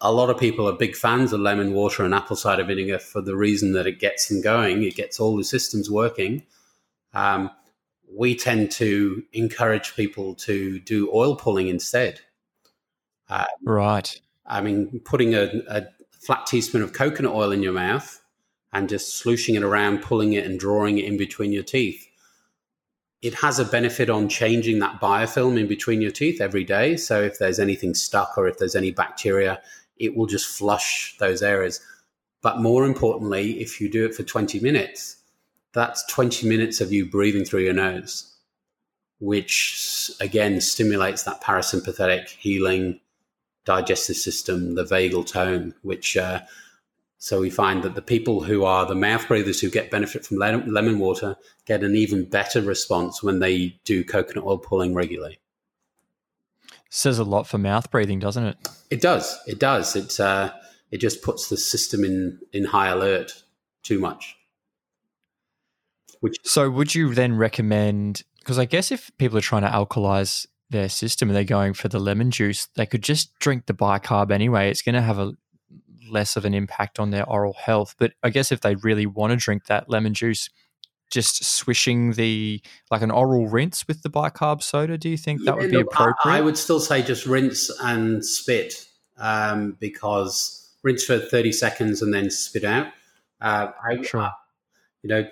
a lot of people are big fans of lemon water and apple cider vinegar for the reason that it gets them going. It gets all the systems working. Um, we tend to encourage people to do oil pulling instead. Uh, right. I mean, putting a, a, flat teaspoon of coconut oil in your mouth and just slushing it around, pulling it and drawing it in between your teeth. It has a benefit on changing that biofilm in between your teeth every day. So if there's anything stuck or if there's any bacteria, it will just flush those areas. But more importantly, if you do it for 20 minutes, that's 20 minutes of you breathing through your nose, which again stimulates that parasympathetic healing digestive system, the vagal tone, which uh, so we find that the people who are the mouth breathers who get benefit from lemon water get an even better response when they do coconut oil pulling regularly. Says a lot for mouth breathing, doesn't it? It does. It does. It uh, it just puts the system in in high alert too much. Which so would you then recommend? Because I guess if people are trying to alkalize their system and they're going for the lemon juice, they could just drink the bicarb anyway. It's going to have a less of an impact on their oral health. But I guess if they really want to drink that lemon juice, just swishing the like an oral rinse with the bicarb soda, do you think that yeah, would be look, appropriate? I, I, would still say just rinse and spit um, because rinse for 30 seconds and then spit out. Uh, I, Sure. I- you know,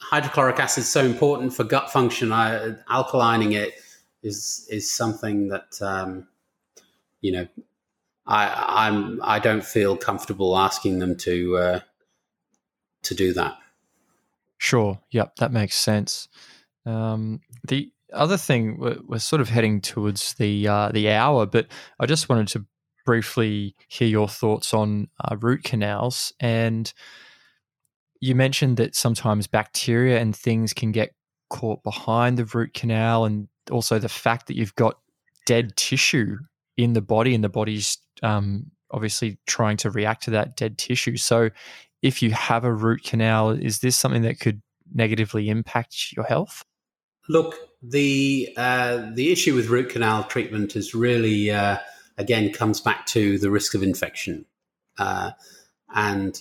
hydrochloric acid is so important for gut function. I, alkalining it is is something that um, you know I I'm I don't feel comfortable asking them to uh, to do that. Sure. Yep, that makes sense. Um, the other thing we're, we're sort of heading towards the uh, the hour, but I just wanted to briefly hear your thoughts on uh, root canals. And you mentioned that sometimes bacteria and things can get caught behind the root canal, and also the fact that you've got dead tissue in the body, and the body's um, obviously trying to react to that dead tissue. So, if you have a root canal, is this something that could negatively impact your health? Look, the uh, the issue with root canal treatment is really uh, again comes back to the risk of infection, uh, and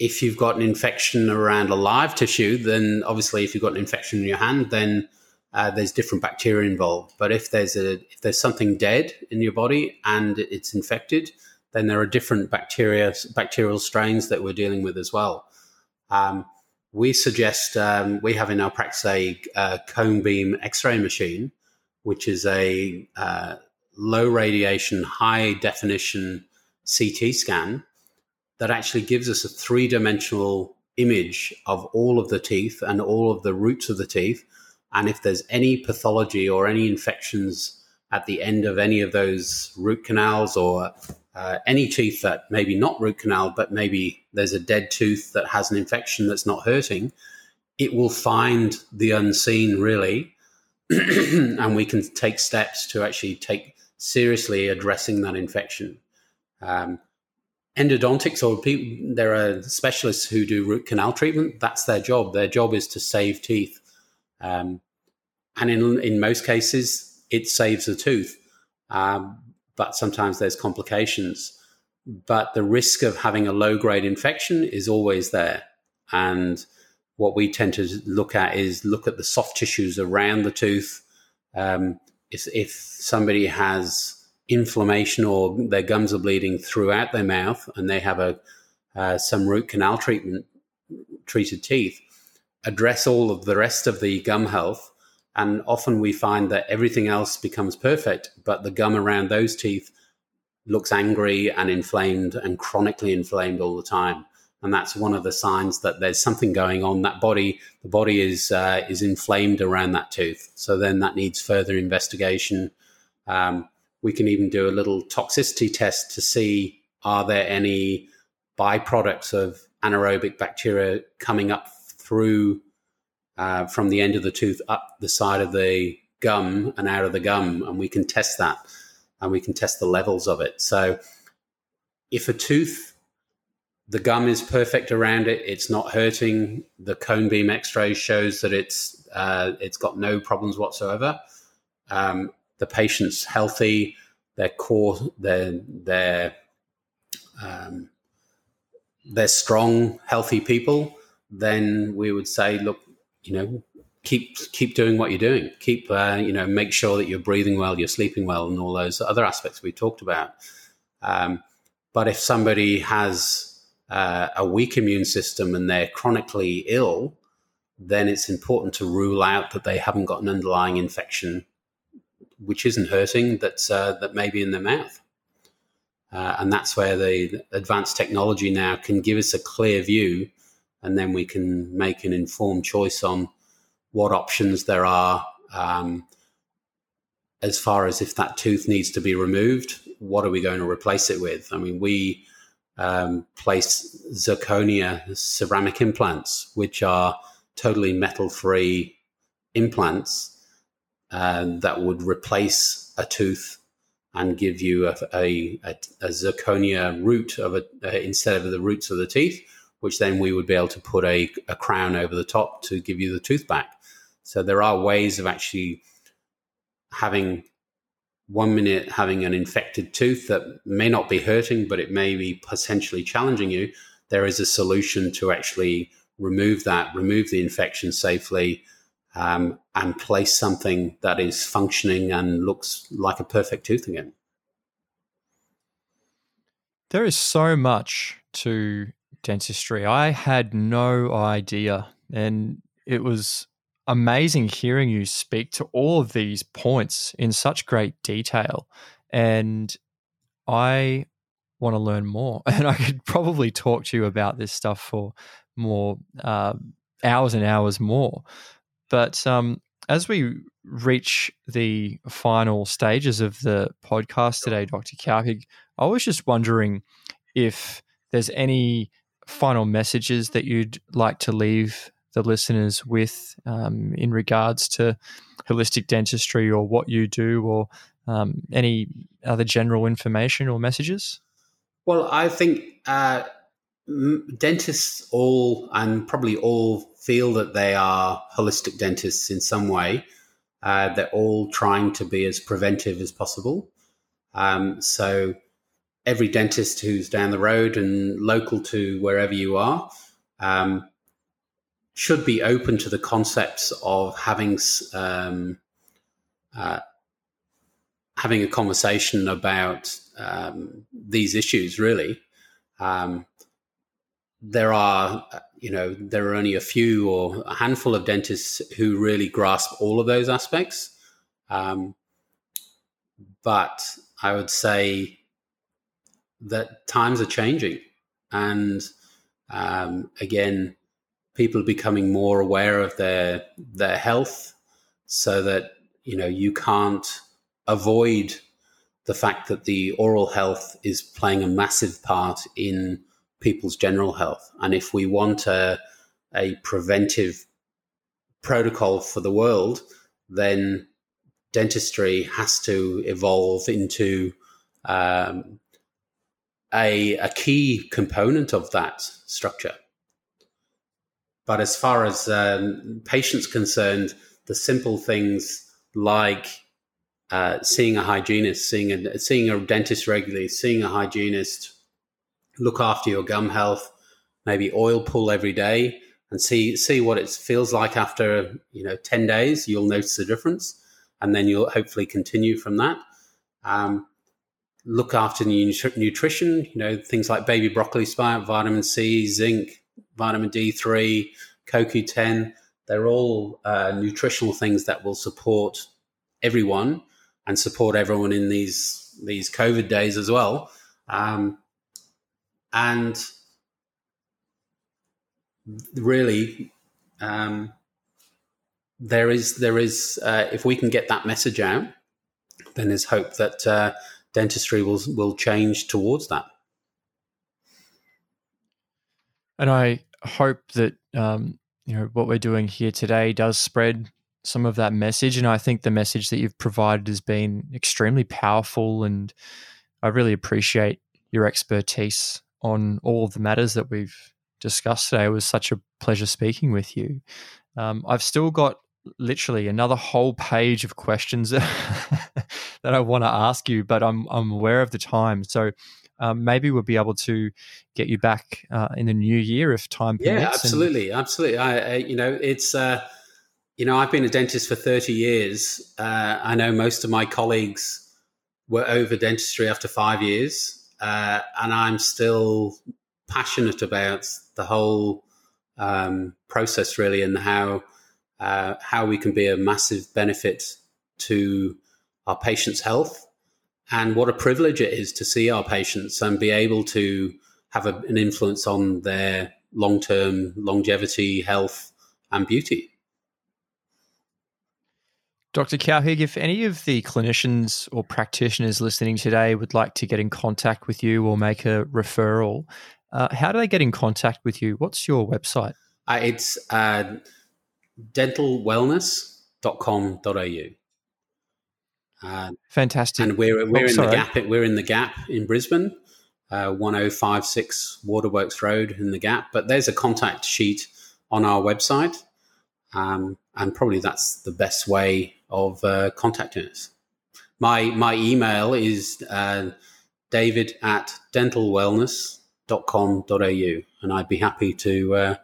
if you've got an infection around a live tissue, then obviously if you've got an infection in your hand, then uh, there's different bacteria involved. But if there's a if there's something dead in your body and it's infected, then there are different bacteria bacterial strains that we're dealing with as well. Um, we suggest um, we have in our practice a, uh cone beam X-ray machine, which is a uh, low radiation, high definition CT scan that actually gives us a three dimensional image of all of the teeth and all of the roots of the teeth. And if there's any pathology or any infections at the end of any of those root canals or uh, any teeth that maybe not root canal, but maybe there's a dead tooth that has an infection that's not hurting, it will find the unseen really. and we can take steps to actually take seriously addressing that infection. Um, endodontics or people, there are specialists who do root canal treatment. That's their job. Their job is to save teeth. Um, and in, in most cases, it saves a tooth. Um, but sometimes there's complications. But the risk of having a low grade infection is always there. And what we tend to look at is look at the soft tissues around the tooth. Um, if, if somebody has inflammation or their gums are bleeding throughout their mouth and they have a uh, some root canal treatment treated teeth, address all of the rest of the gum health. And often we find that everything else becomes perfect, but the gum around those teeth looks angry and inflamed and chronically inflamed all the time. And that's one of the signs that there's something going on. That body, the body is uh, is inflamed around that tooth. So then that needs further investigation. Um, we can even do a little toxicity test to see are there any byproducts of anaerobic bacteria coming up through uh, from the end of the tooth up the side of the gum and out of the gum, and we can test that and we can test the levels of it. So if a tooth, the gum is perfect around it, it's not hurting. The cone beam X-ray shows that it's uh, it's got no problems whatsoever. Um, the patient's healthy, they're core, they're they're um, they're strong, healthy people. Then we would say, look, you know, keep keep doing what you're doing. Keep uh, you know, make sure that you're breathing well, you're sleeping well, and all those other aspects we talked about. Um, but if somebody has uh, a weak immune system and they're chronically ill, then it's important to rule out that they haven't got an underlying infection which isn't hurting that's uh, that may be in their mouth. Uh, and that's where the advanced technology now can give us a clear view, and then we can make an informed choice on what options there are um, as far as if that tooth needs to be removed. What are we going to replace it with? I mean, we um, place zirconia ceramic implants, which are totally metal free implants uh, that would replace a tooth and give you a, a, a, a zirconia root of a, uh, instead of the roots of the teeth, which then we would be able to put a, a crown over the top to give you the tooth back. So there are ways of actually having one minute having an infected tooth that may not be hurting, but it may be potentially challenging you. There is a solution to actually remove that, remove the infection safely, um, and place something that is functioning and looks like a perfect tooth again. There is so much to dentistry. I had no idea. And it was amazing hearing you speak to all of these points in such great detail. And I want to learn more. And I could probably talk to you about this stuff for more uh, hours and hours more. But um, as we reach the final stages of the podcast today, Dr. Cowhig, I was just wondering if there's any final messages that you'd like to leave the listeners with um, in regards to holistic dentistry or what you do or um, any other general information or messages? Well, I think uh, dentists all and probably all feel that they are holistic dentists in some way. Uh, they're all trying to be as preventive as possible. Um, so every dentist who's down the road and local to wherever you are um, should be open to the concepts of having um, uh, having a conversation about um, these issues. Really, um, there are you know there are only a few or a handful of dentists who really grasp all of those aspects. Um, but I would say that times are changing, and um, again, people are becoming more aware of their their health, so that you know you can't avoid the fact that the oral health is playing a massive part in people's general health. And if we want a, a preventive protocol for the world, then dentistry has to evolve into um, a, a key component of that structure. But as far as um, patients concerned, the simple things like uh, seeing a hygienist, seeing a seeing a dentist regularly, seeing a hygienist, look after your gum health, maybe oil pull every day, and see see what it feels like after you know ten days. You'll notice the difference, and then you'll hopefully continue from that. Um, look after the nutrition, you know, things like baby broccoli sprout, vitamin C, zinc, vitamin D3, CoQ10. They're all uh, nutritional things that will support everyone and support everyone in these these COVID days as well. Um, and really, um, there is there is uh, if we can get that message out, then there's hope that uh, dentistry will will change towards that. And I hope that um, you know what we're doing here today does spread some of that message. And I think the message that you've provided has been extremely powerful. And I really appreciate your expertise on all of the matters that we've discussed today. It was such a pleasure speaking with you. Um, I've still got literally another whole page of questions I want to ask you, but I'm I'm aware of the time, so um, maybe we'll be able to get you back uh, in the new year if time permits. Yeah, absolutely, and- absolutely. I, I, you know, it's uh, you know, I've been a dentist for 30 years. Uh, I know most of my colleagues were over dentistry after five years, uh, and I'm still passionate about the whole um, process, really, and how uh, how we can be a massive benefit to our patients' health, and what a privilege it is to see our patients and be able to have a, an influence on their long term longevity, health, and beauty. Dr. Cowhig, if any of the clinicians or practitioners listening today would like to get in contact with you or make a referral, uh, how do they get in contact with you? What's your website? Uh, it's uh, dentalwellness.com.au. Uh, Fantastic. And we're we're oh, in sorry. the gap. We're in the gap in Brisbane, uh, one zero oh five six Waterworks Road in the gap. But there's a contact sheet on our website, um, and probably that's the best way of uh, contacting us. My my email is uh, david at dentalwellness.com.au, and I'd be happy to uh,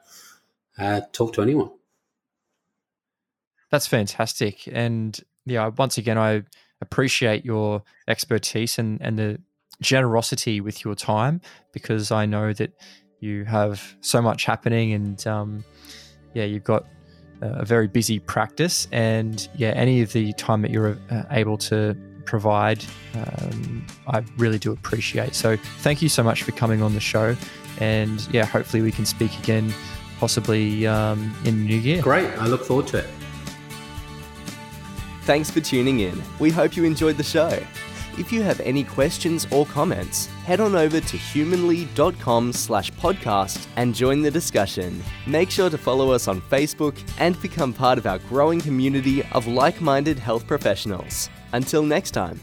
uh, talk to anyone. That's fantastic. And yeah, once again, I appreciate your expertise and, and the generosity with your time because I know that you have so much happening and um, yeah, you've got a very busy practice. And yeah, any of the time that you're uh, able to provide, um, I really do appreciate. So thank you so much for coming on the show. And yeah, hopefully we can speak again, possibly um, in the new year. Great. I look forward to it. Thanks for tuning in. We hope you enjoyed the show. If you have any questions or comments, head on over to humanley.com slash podcast and join the discussion. Make sure to follow us on Facebook and become part of our growing community of like-minded health professionals. Until next time.